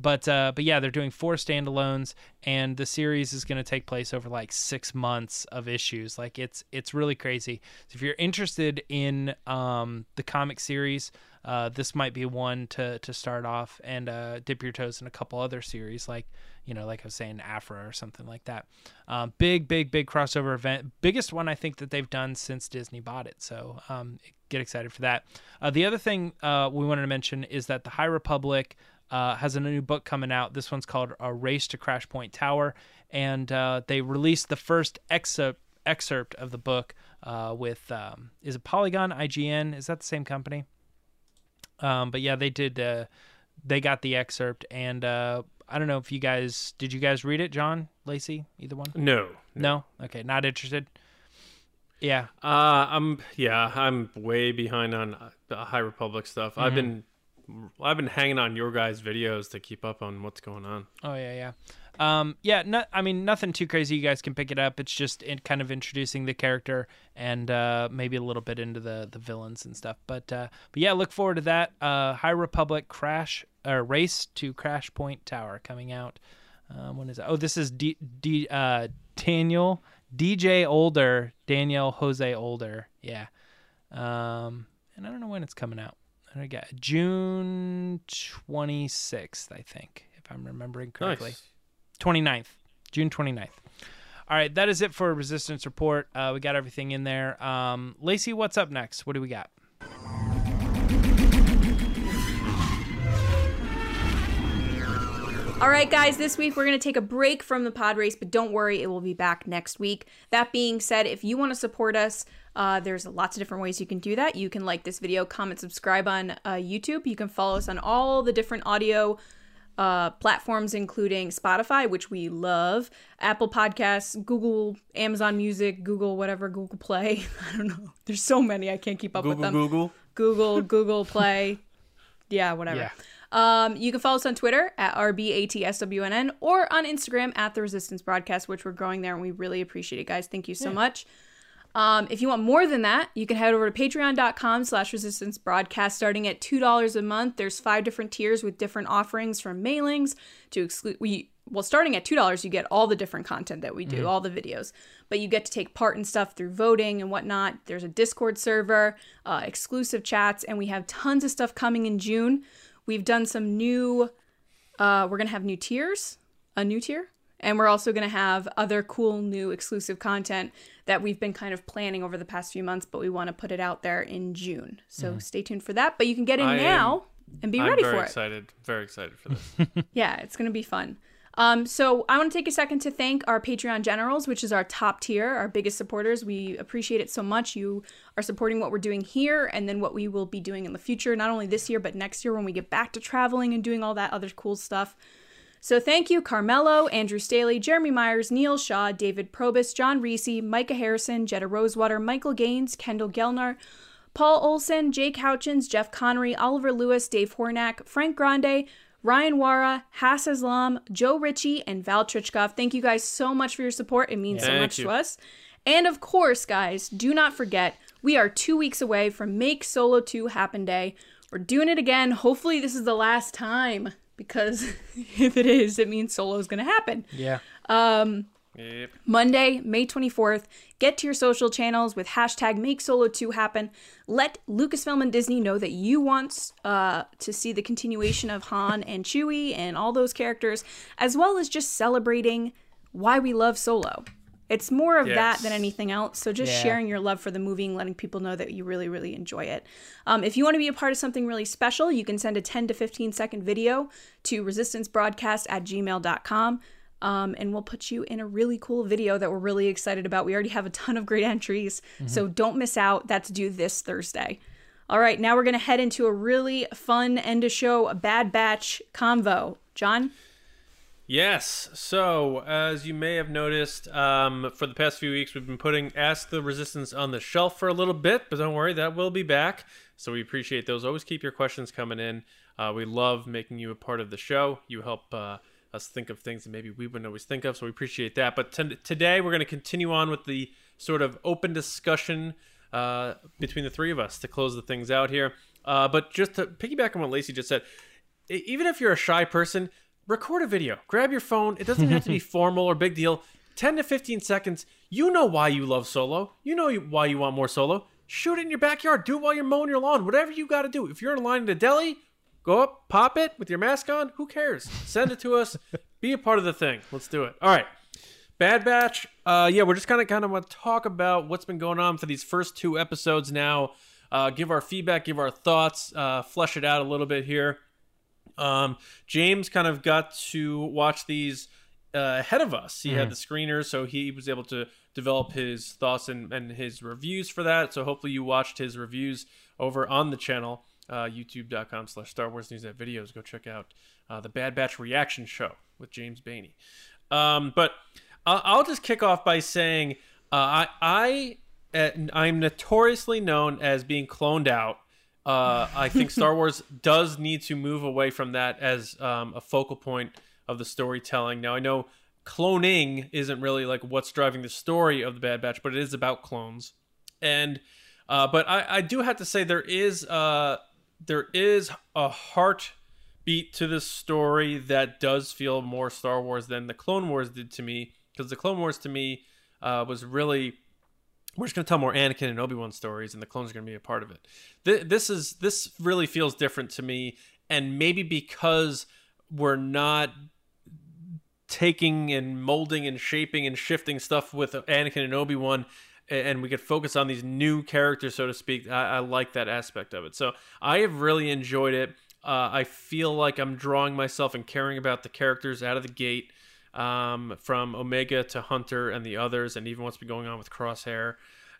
But uh, but yeah, they're doing four standalones, and the series is going to take place over like six months of issues. Like it's it's really crazy. So if you're interested in um, the comic series, uh, this might be one to to start off and uh, dip your toes in a couple other series, like you know, like I was saying, Aphra or something like that. Um, big big big crossover event, biggest one I think that they've done since Disney bought it. So um, get excited for that. Uh, the other thing uh, we wanted to mention is that the High Republic uh, has a new book coming out. This one's called A Race to Crashpoint Tower, and uh, they released the first excerpt excerpt of the book uh, with um, is it Polygon IGN? Is that the same company? Um, but yeah, they did. Uh, they got the excerpt, and uh, I don't know if you guys did. You guys read it, John, Lacey, either one? No, No. Okay, not interested. Yeah. Uh, I'm yeah, I'm way behind on the High Republic stuff. I've been I've been hanging on your guys' videos to keep up on what's going on. Oh yeah, yeah. Um, yeah, no, I mean nothing too crazy. You guys can pick it up. It's just in kind of introducing the character and uh, maybe a little bit into the the villains and stuff. But uh, but yeah, look forward to that. Uh, High Republic Crash or Race to Crashpoint Tower coming out. Um, when is? Oh, this is D, D uh, Daniel DJ Older Daniel Jose Older. Yeah. Um, and I don't know when it's coming out. I got June 26th, I think, if I'm remembering correctly. Nice. 29th, June 29th. All right, that is it for Resistance Report. Uh, we got everything in there. Um, Lacey, what's up next? What do we got? All right, guys, this week we're going to take a break from the pod race, but don't worry, it will be back next week. That being said, if you want to support us, uh, there's lots of different ways you can do that. You can like this video, comment, subscribe on uh, YouTube. You can follow us on all the different audio uh, platforms, including Spotify, which we love, Apple Podcasts, Google, Amazon Music, Google, whatever, Google Play. I don't know. There's so many, I can't keep up with them. Google. Google, Google Play. Yeah, whatever. Yeah. Um, you can follow us on Twitter at RBATSWNN or on Instagram at The Resistance Broadcast, which we're growing there and we really appreciate it, guys. Thank you so much. Um, if you want more than that, you can head over to patreon.com slash resistance broadcast starting at $2 a month. There's five different tiers with different offerings from mailings to exclude we well starting at $2 you get all the different content that we do all the videos. But you get to take part in stuff through voting and whatnot. There's a discord server uh, exclusive chats and we have tons of stuff coming in june. We've done some new uh, we're gonna have new tiers a new tier And we're also going to have other cool new exclusive content that we've been kind of planning over the past few months, but we want to put it out there in June. So stay tuned for that. But you can get in I am- now and be I'm ready very for it. excited. Very excited for this. Yeah, it's going to be fun. Um, so I want to take a second to thank our Patreon generals, which is our top tier, our biggest supporters. We appreciate it so much. You are supporting what we're doing here and then what we will be doing in the future, not only this year, but next year when we get back to traveling and doing all that other cool stuff. So thank you, Carmelo, Andrew Staley, Jeremy Myers, Neil Shaw, David Probus, John Reese, Micah Harrison, Jetta Rosewater, Michael Gaines, Kendall Gelnar, Paul Olson, Jake Houchins, Jeff Connery, Oliver Lewis, Dave Hornack, Frank Grande, Ryan Wara, Hass Islam, Joe Ritchie, and Val Trichkov. Thank you guys so much for your support. It means so much you. to us. And of course, guys, do not forget, we are two weeks away from Make Solo 2 Happen Day. We're doing it again. Hopefully, this is the last time because if it is, it means Solo is going to happen. Yeah. yep. Monday, May 24th. Get to your social channels with hashtag Make Solo 2 happen. Let Lucasfilm and Disney know that you want uh, to see the continuation of Han and Chewie and all those characters, as well as just celebrating why we love Solo. It's more of that than anything else. So just Yeah. sharing your love for the movie and letting people know that you really, really enjoy it. Um, if you want to be a part of something really special, you can send a 10 to 15 second video to resistancebroadcast at gmail.com. Um, and we'll put you in a really cool video that we're really excited about. We already have a ton of great entries, so don't miss out. That's due this Thursday. All right, now we're going to head into a really fun end of show Bad Batch convo. John? Yes. So, as you may have noticed, um, for the past few weeks, we've been putting Ask the Resistance on the shelf for a little bit, but don't worry, that will be back. So, we appreciate those. Always keep your questions coming in. Uh, we love making you a part of the show. You help uh, us think of things that maybe we wouldn't always think of, so we appreciate that. But t- today, we're going to continue on with the sort of open discussion uh, between the three of us to close the things out here. Uh, but just to piggyback on what Lacey just said, even if you're a shy person, record a video. Grab your phone. It doesn't have to be formal or big deal. 10 to 15 seconds. You know why you love solo. You know why you want more solo. Shoot it in your backyard. Do it while you're mowing your lawn. Whatever you got to do. If you're in line at a deli, go up, pop it with your mask on. Who cares? Send it to us. Be a part of the thing. Let's do it. All right. Bad Batch. Uh, yeah, we're just kind of kind of want to talk about what's been going on for these first two episodes now. Uh, give our feedback, give our thoughts, uh, flesh it out a little bit here. Um, James kind of got to watch these uh, ahead of us. He had the screeners, so he was able to develop his thoughts and, and his reviews for that. So hopefully you watched his reviews over on the channel, uh, youtube.com slash Star Wars News Net Videos. Go check out uh, the Bad Batch reaction show with James Bainey. Um, but I'll, I'll just kick off by saying uh, I, I I'm notoriously known as being cloned out. Uh, I think Star Wars does need to move away from that as um, a focal point of the storytelling. Now I know cloning isn't really like what's driving the story of the Bad Batch, but it is about clones. And uh, but I, I do have to say there is uh, there is a heartbeat to this story that does feel more Star Wars than the Clone Wars did to me. Because the Clone Wars to me uh, was really we're just going to tell more Anakin and Obi Wan stories, and the clones are going to be a part of it. Th- this is this really feels different to me, and maybe because we're not taking and molding and shaping and shifting stuff with Anakin and Obi Wan, and we could focus on these new characters, so to speak. I, I like that aspect of it. So I have really enjoyed it. Uh, I feel like I'm drawing myself and caring about the characters out of the gate, um, from Omega to Hunter and the others, and even what's been going on with Crosshair.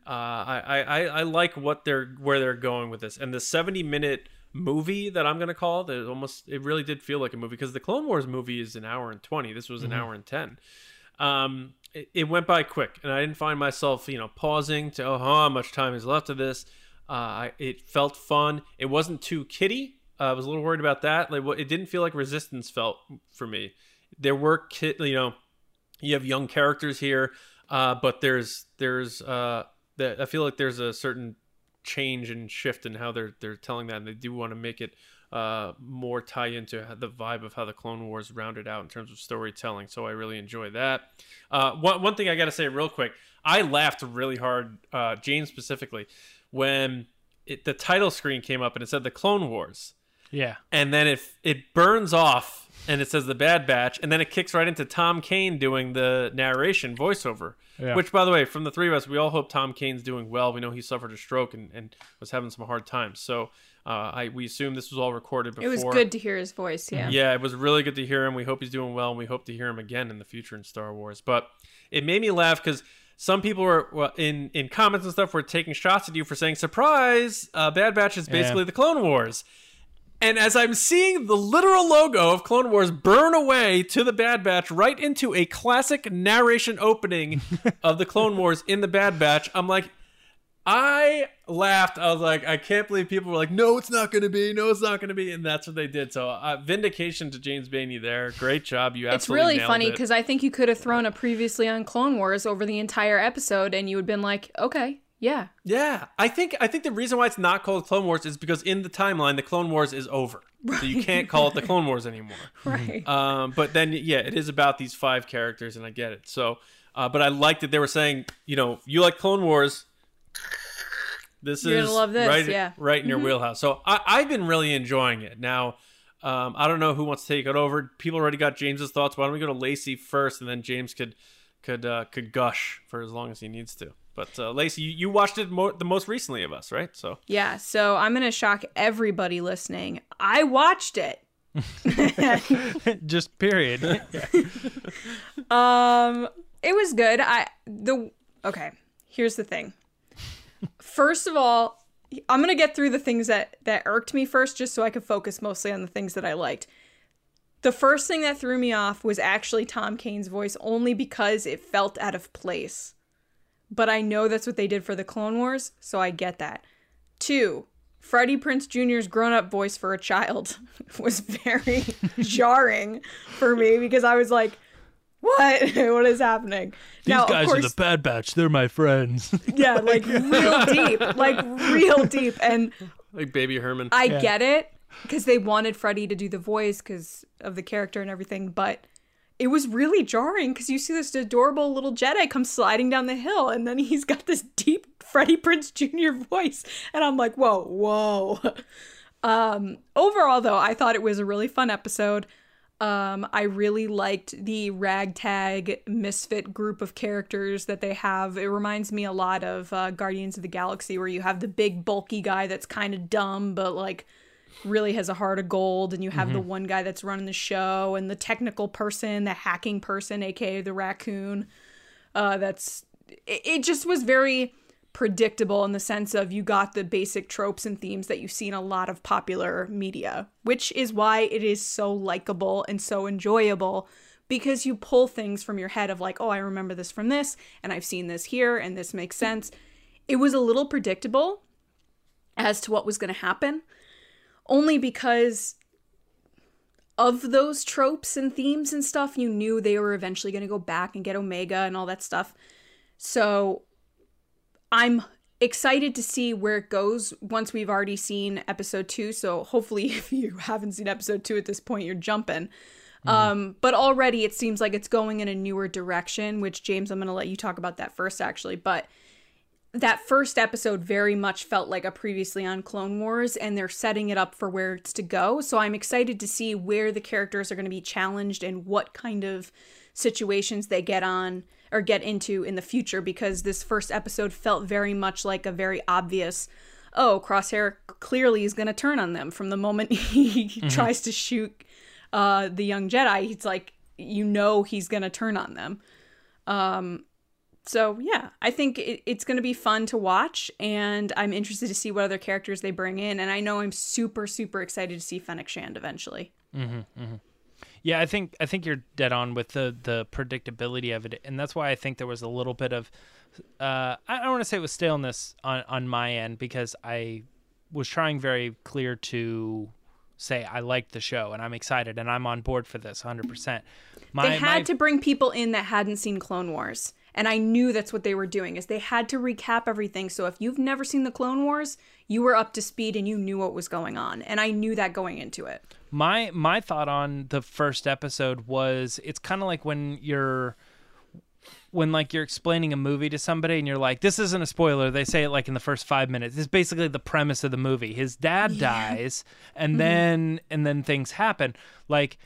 Uh, I, I, I like what they're where they're going with this, and the 70 minute movie that I'm gonna call it almost it really did feel like a movie because the Clone Wars movie is an hour and 20. This was an hour and 10. Um, it, it went by quick, and I didn't find myself you know pausing to oh how much time is left of this. Uh, it felt fun. It wasn't too kiddie. Uh, I was a little worried about that. Like, what- it didn't feel like Resistance felt for me. There were kid, you know, you have young characters here, uh, but there's there's uh, that I feel like there's a certain change and shift in how they're they're telling that, and they do want to make it uh, more tie into the vibe of how the Clone Wars rounded out in terms of storytelling. So I really enjoy that. Uh, one one thing I got to say real quick, I laughed really hard, uh, James specifically, when it, the title screen came up and it said the Clone Wars. Yeah. and then it it burns off and it says the Bad Batch, and then it kicks right into Tom Kane doing the narration voiceover. Yeah. Which, by the way, from the three of us, we all hope Tom Kane's doing well. We know he suffered a stroke and, and was having some hard times. So uh, I we assume this was all recorded before. It was good to hear his voice. Yeah. Yeah, it was really good to hear him. We hope he's doing well, and we hope to hear him again in the future in Star Wars. But it made me laugh because some people were well, in in comments and stuff were taking shots at you for saying, "Surprise! Uh, Bad Batch is basically the Clone Wars." And as I'm seeing the literal logo of Clone Wars burn away to the Bad Batch right into a classic narration opening of the Clone Wars in the Bad Batch, I'm like, I laughed. I was like, I can't believe people were like, no, it's not going to be. No, it's not going to be. And that's what they did. So, uh, vindication to James Baney there. Great job. You It's absolutely really funny because I think you could have thrown a previously on Clone Wars over the entire episode and you would have been like, okay, yeah. Yeah, I think I think the reason why it's not called Clone Wars is because in the timeline, the Clone Wars is over, so you can't call it the Clone Wars anymore. Right. Um, but then, yeah, it is about these five characters, and I get it. So, uh, but I liked that they were saying, you know, you like Clone Wars. This You're is this, right, yeah. right in your wheelhouse. So I, I've been really enjoying it. Now, um, I don't know who wants to take it over. People already got James's thoughts. Why don't we go to Lacey first, and then James could could uh, could gush for as long as he needs to. But uh, Lacey, you, you watched it mo- the most recently of us, right? So yeah. So I'm going to shock everybody listening. I watched it. Just period. Um, it was good. I the okay. Here's the thing. First of all, I'm gonna get through the things that that irked me first, just so I could focus mostly on the things that I liked. The first thing that threw me off was actually Tom Kane's voice, only because it felt out of place. But I know that's what they did for the Clone Wars, so I get that. Two, Freddie Prinze Jr.'s grown up voice for a child was very jarring for me because I was like, what? what is happening? These now, guys of course, are the Bad Batch. They're my friends. yeah, like real deep, like real deep. And like Baby Herman. I get it because they wanted Freddie to do the voice because of the character and everything, but it was really jarring because you see this adorable little Jedi come sliding down the hill, and then he's got this deep Freddie Prinze Jr. voice, and I'm like, whoa, whoa. Um, overall, though, I thought it was a really fun episode. Um, I really liked the ragtag misfit group of characters that they have. It reminds me a lot of uh, Guardians of the Galaxy, where you have the big, bulky guy that's kind of dumb, but like really has a heart of gold, and you have the one guy that's running the show, and the technical person, the hacking person, aka the raccoon. Uh, that's it, it just was very predictable in the sense of you got the basic tropes and themes that you see in a lot of popular media, which is why it is so likable and so enjoyable because you pull things from your head of like, oh, I remember this from this, and I've seen this here, and this makes sense. It was a little predictable as to what was going to happen, only because of those tropes and themes and stuff, you knew they were eventually going to go back and get Omega and all that stuff. So I'm excited to see where it goes once we've already seen episode two. So hopefully, if you haven't seen episode two at this point, you're jumping. Um, but already it seems like it's going in a newer direction, which James, I'm going to let you talk about that first, actually. But that first episode very much felt like a previously on Clone Wars, and they're setting it up for where it's to go. So I'm excited to see where the characters are going to be challenged and what kind of situations they get on or get into in the future because this first episode felt very much like a very obvious oh crosshair clearly is going to turn on them. From the moment he tries to shoot uh the young jedi he's like you know he's going to turn on them. Um so yeah i think it, it's going to be fun to watch and i'm interested to see what other characters they bring in and i know i'm super super excited to see fennec shand eventually Yeah, I think I think you're dead on with the the predictability of it, and that's why I think there was a little bit of uh, I don't want to say it was staleness on on my end because I was trying very clear to say I liked the show and I'm excited and I'm on board for this 100. percent My they had my- to bring people in that hadn't seen Clone Wars. And I knew that's what they were doing is they had to recap everything. So if you've never seen the Clone Wars, you were up to speed and you knew what was going on. And I knew that going into it. my my thought on the first episode was it's kind of like when you're when like you're explaining a movie to somebody and you're like, this isn't a spoiler. They say it like in the first five minutes. It's basically the premise of the movie. His dad dies, and mm-hmm. then and then things happen. Like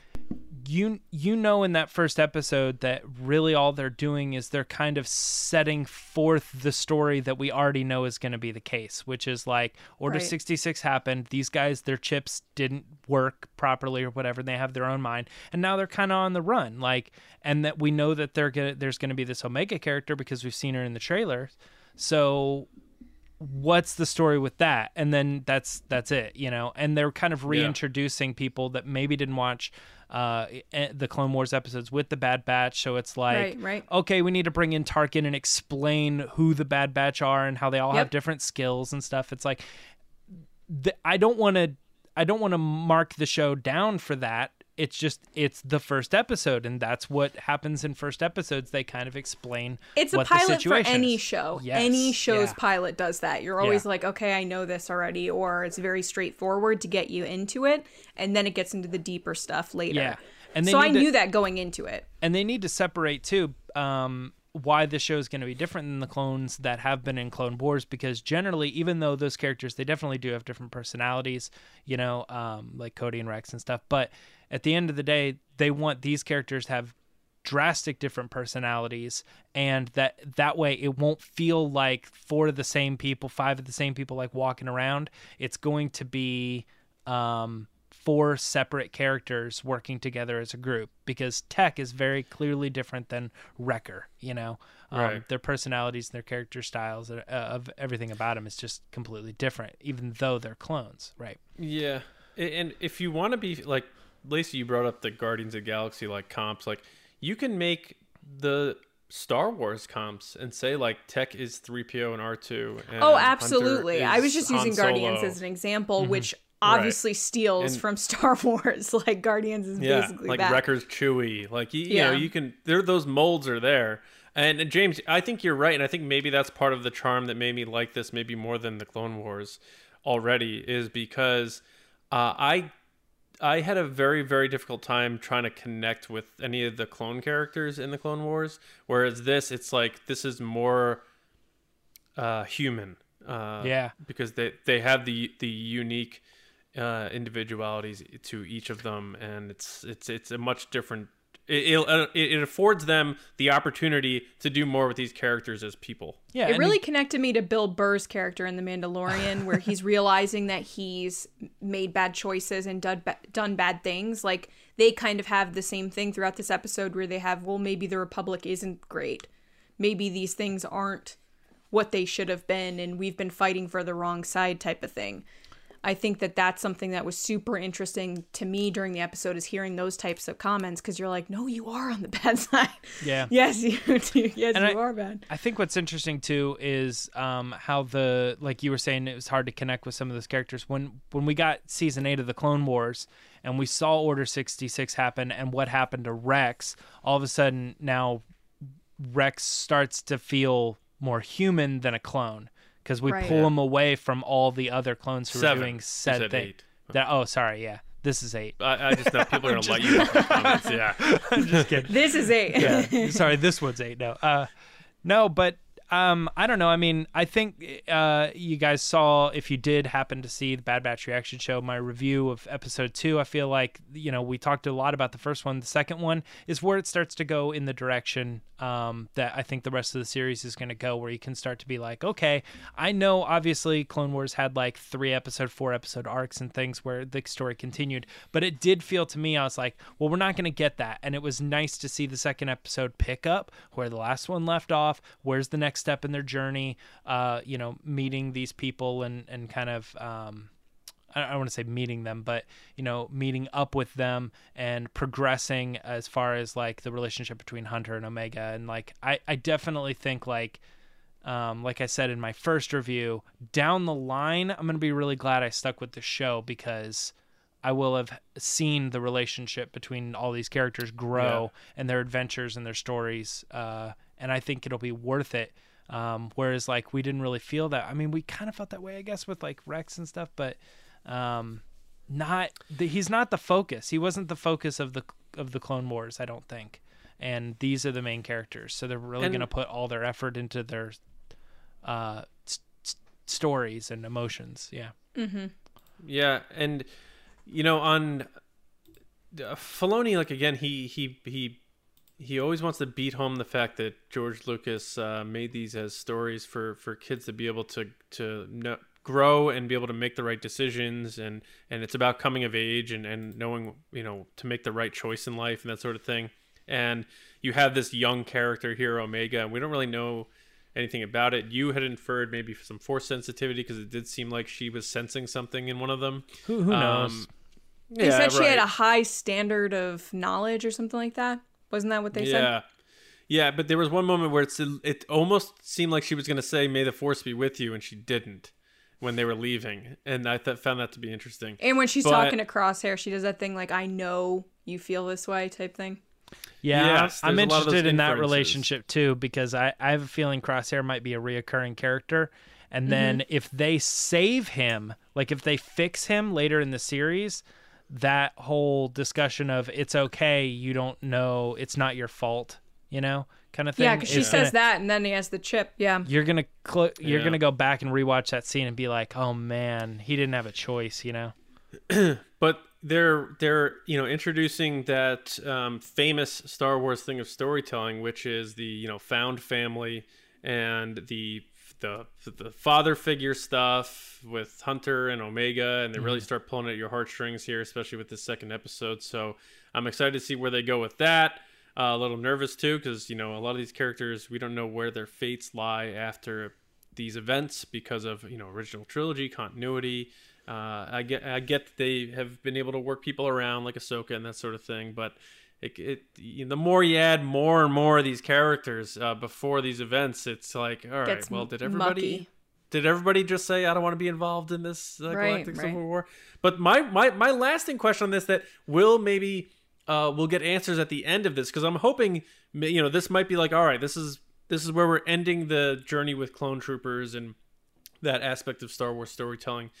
you you know in that first episode that really all they're doing is they're kind of setting forth the story that we already know is going to be the case which is like order Right. 66 happened. These guys their chips didn't work properly or whatever. And they have their own mind. And now they're kind of on the run like and that we know that they're gonna there's going to be this omega character because we've seen her in the trailer. So what's the story with that? And then that's that's it you know? And they're kind of reintroducing people that maybe didn't watch uh eh, the clone wars episodes with the bad batch. So it's like Right, right. okay we need to bring in tarkin and explain who the bad batch are and how they all have different skills and stuff. It's like th- i don't want to i don't want to mark the show down for that it's just it's the first episode and that's what happens in first episodes they kind of explain It's a pilot for any is. show. Yes, Any show's yeah. pilot does that. You're always Yeah. like, okay, I know this already, or it's very straightforward to get you into it, and then it gets into the deeper stuff later. Yeah. And so I to- knew that going into it. and they need to separate too um, why this show is going to be different than the clones that have been in Clone Wars because generally, even though those characters they definitely do have different personalities, you know, um, like Cody and Rex and stuff, but at the end of the day, they want these characters to have drastic different personalities and that that way it won't feel like four of the same people five of the same people like walking around. It's going to be um four separate characters working together as a group because tech is very clearly different than wrecker you know? Um, Right. their personalities their character styles uh, of everything about them is just completely different even though they're clones right? Yeah, and if you want to be like Lacey, you brought up the Guardians of Galaxy like comps. Like you can make the Star Wars comps and say like Tech is three PO and R two. Oh, absolutely. I was just using Guardians as an example, which obviously steals And- from Star Wars. Like Guardians is yeah, basically like that. Wrecker's Chewie. Like you, you know, you can. There, those molds are there. And, and James, I think you're right, and I think maybe that's part of the charm that made me like this, maybe more than the Clone Wars already, is because uh, I I had a very very difficult time trying to connect with any of the clone characters in the Clone Wars. Whereas this, it's like this is more uh, human. Uh, Yeah. because they they have the the unique uh, individualities to each of them, and it's it's it's a much different. It, it'll- uh, it, it affords them the opportunity to do more with these characters as people. yeah It and really connected me to Bill Burr's character in The Mandalorian, where he's realizing that he's made bad choices and done, ba- done bad things. Like, they kind of have the same thing throughout this episode where they have, well, maybe the Republic isn't great. Maybe these things aren't what they should have been, and we've been fighting for the wrong side type of thing. I think that that's something that was super interesting to me during the episode is hearing those types of comments because you're like, no, you are on the bad side. Yeah. yes, you do. Yes, And you I- are bad. I think what's interesting too is um, how the like you were saying it was hard to connect with some of those characters when when we got season eight of the Clone Wars and we saw Order sixty six happen and what happened to Rex. All of a sudden now Rex starts to feel more human than a clone because we Right. pull them away from all the other clones who Seven. are doing said said thing. That oh sorry yeah this is eight. I, I just know people are gonna light you up. in comments, Yeah, Just kidding. This is eight. yeah. Sorry, this one's eight. No, uh, no, but um, I don't know. I mean, I think uh, you guys saw if you did happen to see the Bad Batch reaction show, my review of episode two. I feel like you know we talked a lot about the first one. The second one is where it starts to go in the direction um, that I think the rest of the series is going to go, where you can start to be like, okay, I know obviously Clone Wars had like three episode, four episode arcs and things where the story continued, but it did feel to me I was like, well, we're not going to get that, and it was nice to see the second episode pick up where the last one left off. Where's the next step in their journey? Uh, you know, meeting these people and and kind of. Um, I don't want to say meeting them, but you know, meeting up with them and progressing as far as like the relationship between Hunter and Omega. And like, I, I definitely think like, um, like I said in my first review, down the line, I'm gonna be really glad I stuck with the show because I will have seen the relationship between all these characters grow and their adventures and their stories. Uh, and I think it'll be worth it. Um, whereas like we didn't really feel that. I mean, we kind of felt that way, I guess, with like Rex and stuff, but um, not the, he's not the focus. He wasn't the focus of the of the Clone Wars, I don't think. and these are the main characters. So they're really going to put all their effort into their uh, s- s- stories and emotions. Yeah. Mm-hmm. Yeah, and you know, on uh, Filoni, like again, he he he he always wants to beat home the fact that George Lucas uh, made these as stories for for kids to be able to to know, grow and be able to make the right decisions, and and it's about coming of age and and knowing you know to make the right choice in life and that sort of thing. And you have this young character here, Omega, and we don't really know anything about it. You had inferred maybe some force sensitivity because it did seem like she was sensing something in one of them. Who, who knows? Um, They yeah, said she had a high standard of knowledge or something like that. Wasn't that what they said? yeah. Yeah, but there was one moment where it's it almost seemed like she was going to say "May the Force be with you," and she didn't when they were leaving, and I th- found that to be interesting. And when she's But- talking to Crosshair, she does that thing like, I know you feel this way type thing. Yeah, Yes, I'm there's a lot of those interested in that relationship too because I, I have a feeling Crosshair might be a reoccurring character. And then mm-hmm. if they save him, like if they fix him later in the series, that whole discussion of it's okay, you don't know, it's not your fault, you know, kind of thing. Yeah, because she is says gonna- that, and then he has the chip. Yeah. You're gonna cl- you're Yeah. gonna go back and rewatch that scene and be like, oh man, he didn't have a choice, you know. But they're they're you know introducing that um, famous Star Wars thing of storytelling, which is the you know found family and the the the father figure stuff with Hunter and Omega, and they really start pulling at your heartstrings here, especially with this second episode. So I'm excited to see where they go with that. Uh, a little nervous too, because you know a lot of these characters we don't know where their fates lie after these events because of you know original trilogy continuity. Uh, I get I get that they have been able to work people around like Ahsoka and that sort of thing, but it, it you know, the more you add more and more of these characters uh, before these events, it's like all right, Gets well, did everybody mucky. did everybody just say I don't want to be involved in this uh, galactic right. civil war? But my my my lasting question on this that will maybe uh, we'll get answers at the end of this because I'm hoping you know this might be like all right, this is this is where we're ending the journey with clone troopers and that aspect of Star Wars storytelling.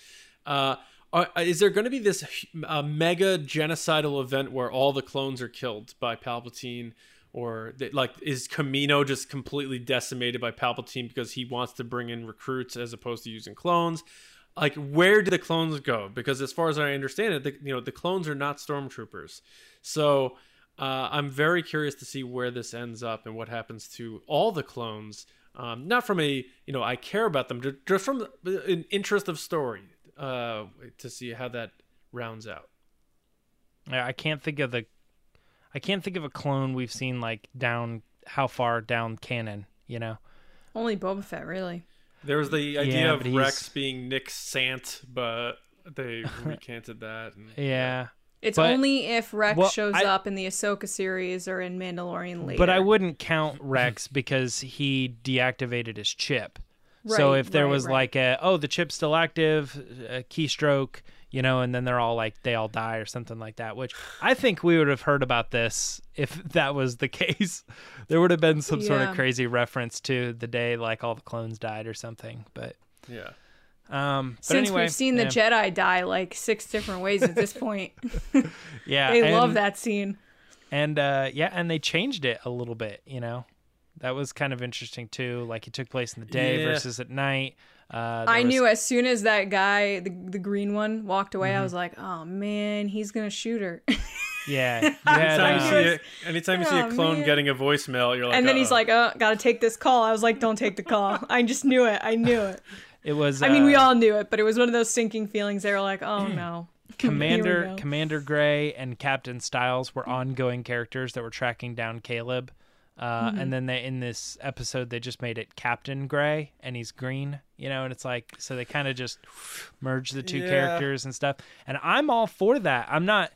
Uh, are, is there going to be this uh, mega genocidal event where all the clones are killed by Palpatine, or that, like is Kamino just completely decimated by Palpatine because he wants to bring in recruits as opposed to using clones? Like, where do the clones go? Because as far as I understand it, the, you know the clones are not stormtroopers, so. Uh, I'm very curious to see where this ends up and what happens to all the clones. Um, not from a you know I care about them, just from an interest of story uh, to see how that rounds out. I I can't think of the I can't think of a clone we've seen like down how far down canon, you know. Only Boba Fett, really. There was the idea Yeah, of but he's- Rex being Nick Sant, but they recanted that. And, Yeah. It's But- only if Rex well, shows I- up in the Ahsoka series or in Mandalorian later. But I wouldn't count Rex because he deactivated his chip. So if there right, was right. like a oh the chip's still active, a keystroke, you know, and then they're all like they all die or something like that, which I think we would have heard about this if that was the case. There would have been some sort of crazy reference to the day like all the clones died or something. But yeah. um but Since anyway, we've seen the. Jedi die like six different ways at this point, yeah, they love that scene. and uh yeah and they changed it a little bit you know that was kind of interesting too like it took place in the day Yeah. versus at night uh I was- knew as soon as that guy, the, the green one, walked away, Mm-hmm. I was like, oh man, he's gonna shoot her. yeah you had, Anytime you uh, see a, anytime you see a Oh, clone man. getting a voicemail, you're like, and then he's "Uh-oh." like, oh, gotta take this call. I was like, don't take the call. I just knew it. I knew it. it was I mean, we uh, all knew it, but it was one of those sinking feelings. They were like, oh no. Commander commander gray and captain styles were ongoing characters that were tracking down caleb uh, Mm-hmm. and then they in this episode they just made it captain gray and he's green you know and it's like so they kind of just merge the two Yeah. characters and stuff and i'm all for that i'm not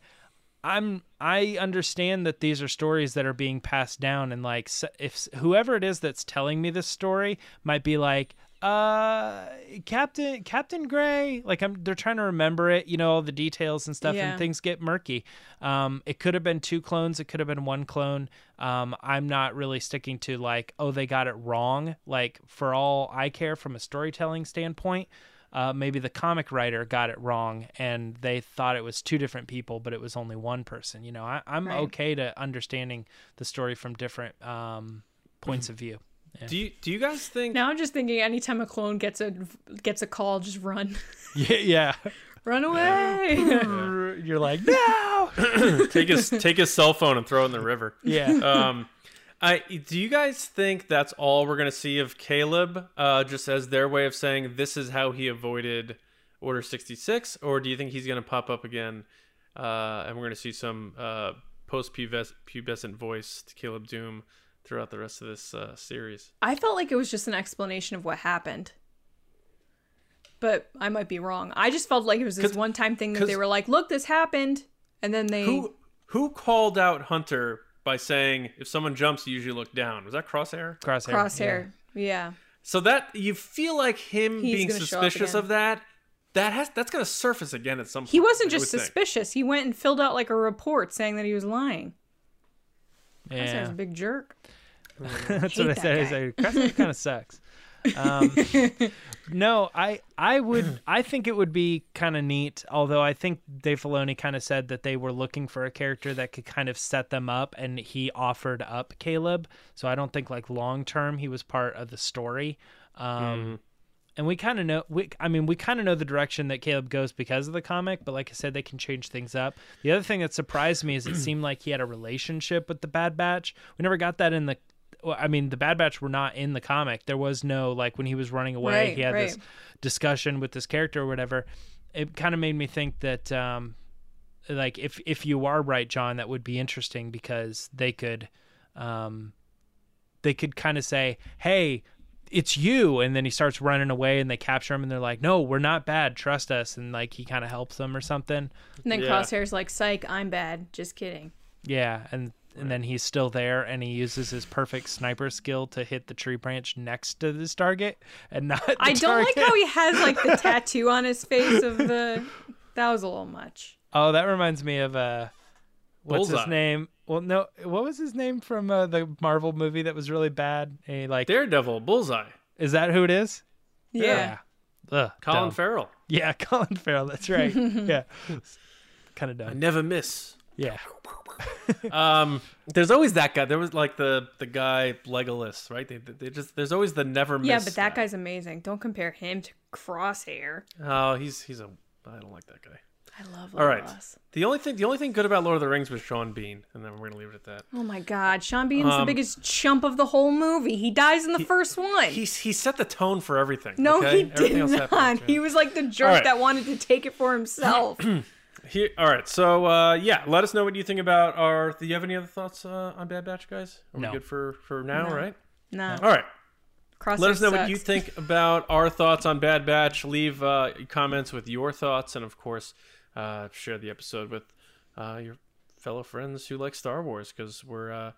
i'm i understand that these are stories that are being passed down and like if whoever it is that's telling me this story might be like uh captain captain gray like i'm they're trying to remember it you know all the details and stuff Yeah. and things get murky um it could have been two clones it could have been one clone um i'm not really sticking to like oh they got it wrong like for all i care from a storytelling standpoint uh, maybe the comic writer got it wrong and they thought it was two different people, but it was only one person. You know, I, I'm Right. okay to understanding the story from different um, points of view. Do you do you guys think Now I'm just thinking anytime a clone gets a gets a call, just run. Yeah, yeah. run away. You're like, no. take his take his cell phone and throw it in the river? Yeah. Um, I do you guys think that's all we're gonna see of Caleb? Uh, just as their way of saying this is how he avoided Order sixty six, or do you think he's gonna pop up again? Uh, and we're gonna see some uh, post pubescent voice to Caleb Dume throughout the rest of this uh, series. I felt like it was just an explanation of what happened. But I might be wrong. I just felt like it was this one time thing that they were like, look, this happened. And then they. Who who called out Hunter by saying if someone jumps, you usually look down? Was that Crosshair? Crosshair. Crosshair. Yeah. So that you feel like him He's being gonna show up suspicious of that. That has that's gonna surface again at some point. He wasn't just would think. suspicious. He went and filled out like a report saying that he was lying. Yeah. Crosshair's a big jerk. That's what I said. I guy. said Crosshair kind of sucks. Um, no, I I would I think it would be kind of neat. Although I think Dave Filoni kind of said that they were looking for a character that could kind of set them up, and he offered up Caleb. So I don't think like long term he was part of the story. Um, And we kind of know, we, I mean, we kind of know the direction that Caleb goes because of the comic, but like I said, they can change things up. The other thing that surprised me is it seemed like he had a relationship with the Bad Batch. We never got that in the, well, I mean, the Bad Batch were not in the comic. There was no, like, when he was running away, Right, he had this discussion with this character or whatever. It kind of made me think that, um, like, if, if you are right, John, that would be interesting because they could, um, they could kind of say, "Hey, it's you," and then he starts running away, and they capture him, and they're like, "No, we're not bad. Trust us." And like he kind of helps them or something. And then Yeah. Crosshair's like, psych, I'm bad. Just kidding. Yeah, and and then he's still there, and he uses his perfect sniper skill to hit the tree branch next to this target, and not. The I don't like how he has like the tattoo on his face of the. That was a little much. Oh, that reminds me of uh, what's his name? Well, no, what was his name from uh, the Marvel movie that was really bad? And he, like, Daredevil, Bullseye, is that who it is? Yeah. Ugh, Colin dumb. Farrell. Yeah, Colin Farrell. That's right. yeah, kind of I dumb. never miss. Yeah. Um, there's always that guy. There was like the the guy Legolas, right? They, they just there's always the never miss. Yeah, but that guy. guy's amazing. Don't compare him to Crosshair. Oh, he's he's a. I don't like that guy. I love All right. Legolas. The only thing the only thing good about Lord of the Rings was Sean Bean, and then we're gonna leave it at that. Oh my god, Sean Bean's the Um, biggest chump of the whole movie. He dies in the first one. He's he set the tone for everything. no, okay? he Everything did else not. happened, yeah. He was like the jerk right. that wanted to take it for himself. Here, all right. So, uh, yeah, let us know what you think about our. Do you have any other thoughts uh, on Bad Batch, guys? Are No. we good for for now? No. Right. no, All right. Crosshair Let us know what you think about our thoughts on Bad Batch. Leave uh, comments with your thoughts, and of course, uh, share the episode with uh, your fellow friends who like Star Wars, because we're uh,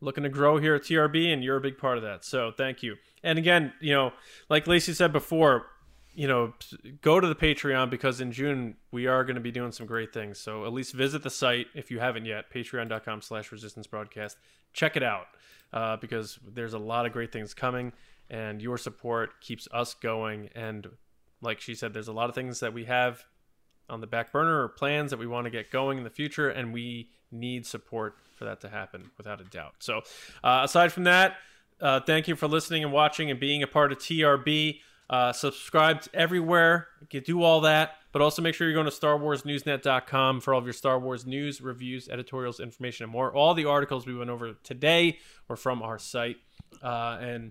looking to grow here at TRB, and you're a big part of that. So, thank you. And again, you know, like Lacey said before, you know, go to the Patreon because in June we are going to be doing some great things. So at least visit the site if you haven't yet, patreon.com slash resistance broadcast. Check it out uh, because there's a lot of great things coming and your support keeps us going. And like she said, there's a lot of things that we have on the back burner or plans that we want to get going in the future, and we need support for that to happen without a doubt. So, uh, aside from that, uh, thank you for listening and watching and being a part of TRB. Uh, subscribe everywhere. You do all that, but also make sure you're going to StarWarsNewsNet.com for all of your Star Wars news, reviews, editorials, information, and more. All the articles we went over today were from our site, uh, and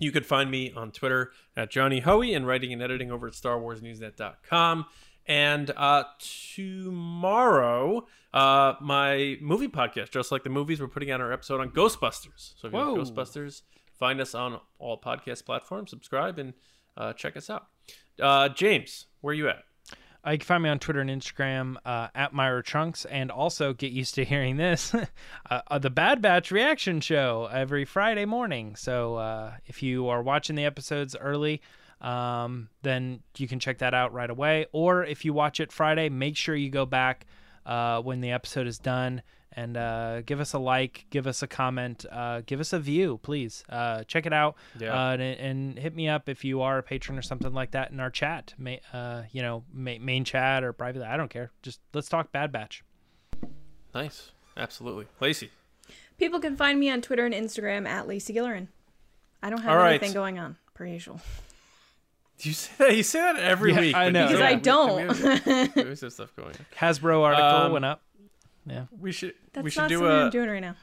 you could find me on Twitter at Johnny Hoey and writing and editing over at StarWarsNewsNet.com. And uh, tomorrow, uh, my movie podcast, just like the movies, we're putting out our episode on Ghostbusters. So if you like Ghostbusters, find us on all podcast platforms, subscribe, and uh, check us out. Uh, James, where are you at? Uh, you can find me on Twitter and Instagram uh, at Myra Trunks, and also get used to hearing this uh, uh, the Bad Batch reaction show every Friday morning. So uh, if you are watching the episodes early, um, then you can check that out right away. Or if you watch it Friday, make sure you go back uh, when the episode is done. And uh, give us a like, give us a comment, uh, give us a view, please. Uh, check it out, Yeah. uh, and, and hit me up if you are a patron or something like that in our chat. Ma- uh, you know, ma- main chat or private. I don't care. Just let's talk Bad Batch. Nice. Absolutely. Lacey. People can find me on Twitter and Instagram at Lacey Gillerin. I don't have All right. anything going on, per usual. You say that. You say that every Yeah, week. I know. you Because I don't. We, always- we have stuff going. on. Hasbro article Um, went up. Yeah. We should. That's we should not do something a. I'm doing right now.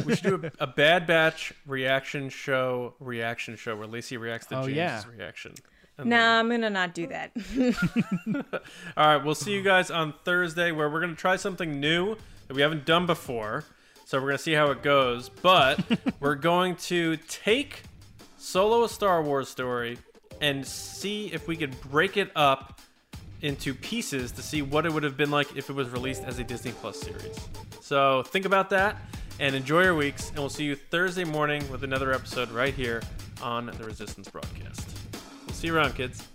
we should do a, a Bad Batch reaction show. Reaction show where Lacey reacts to Oh, James's yeah. reaction. And nah, I'm gonna not do that. All right, we'll see you guys on Thursday where we're going to try something new that we haven't done before. So we're going to see how it goes. But we're going to take Solo a Star Wars story and see if we could break it up into pieces to see what it would have been like if it was released as a Disney Plus series. So think about that and enjoy your weeks. And we'll see you Thursday morning with another episode right here on the Resistance broadcast. We'll see you around, kids.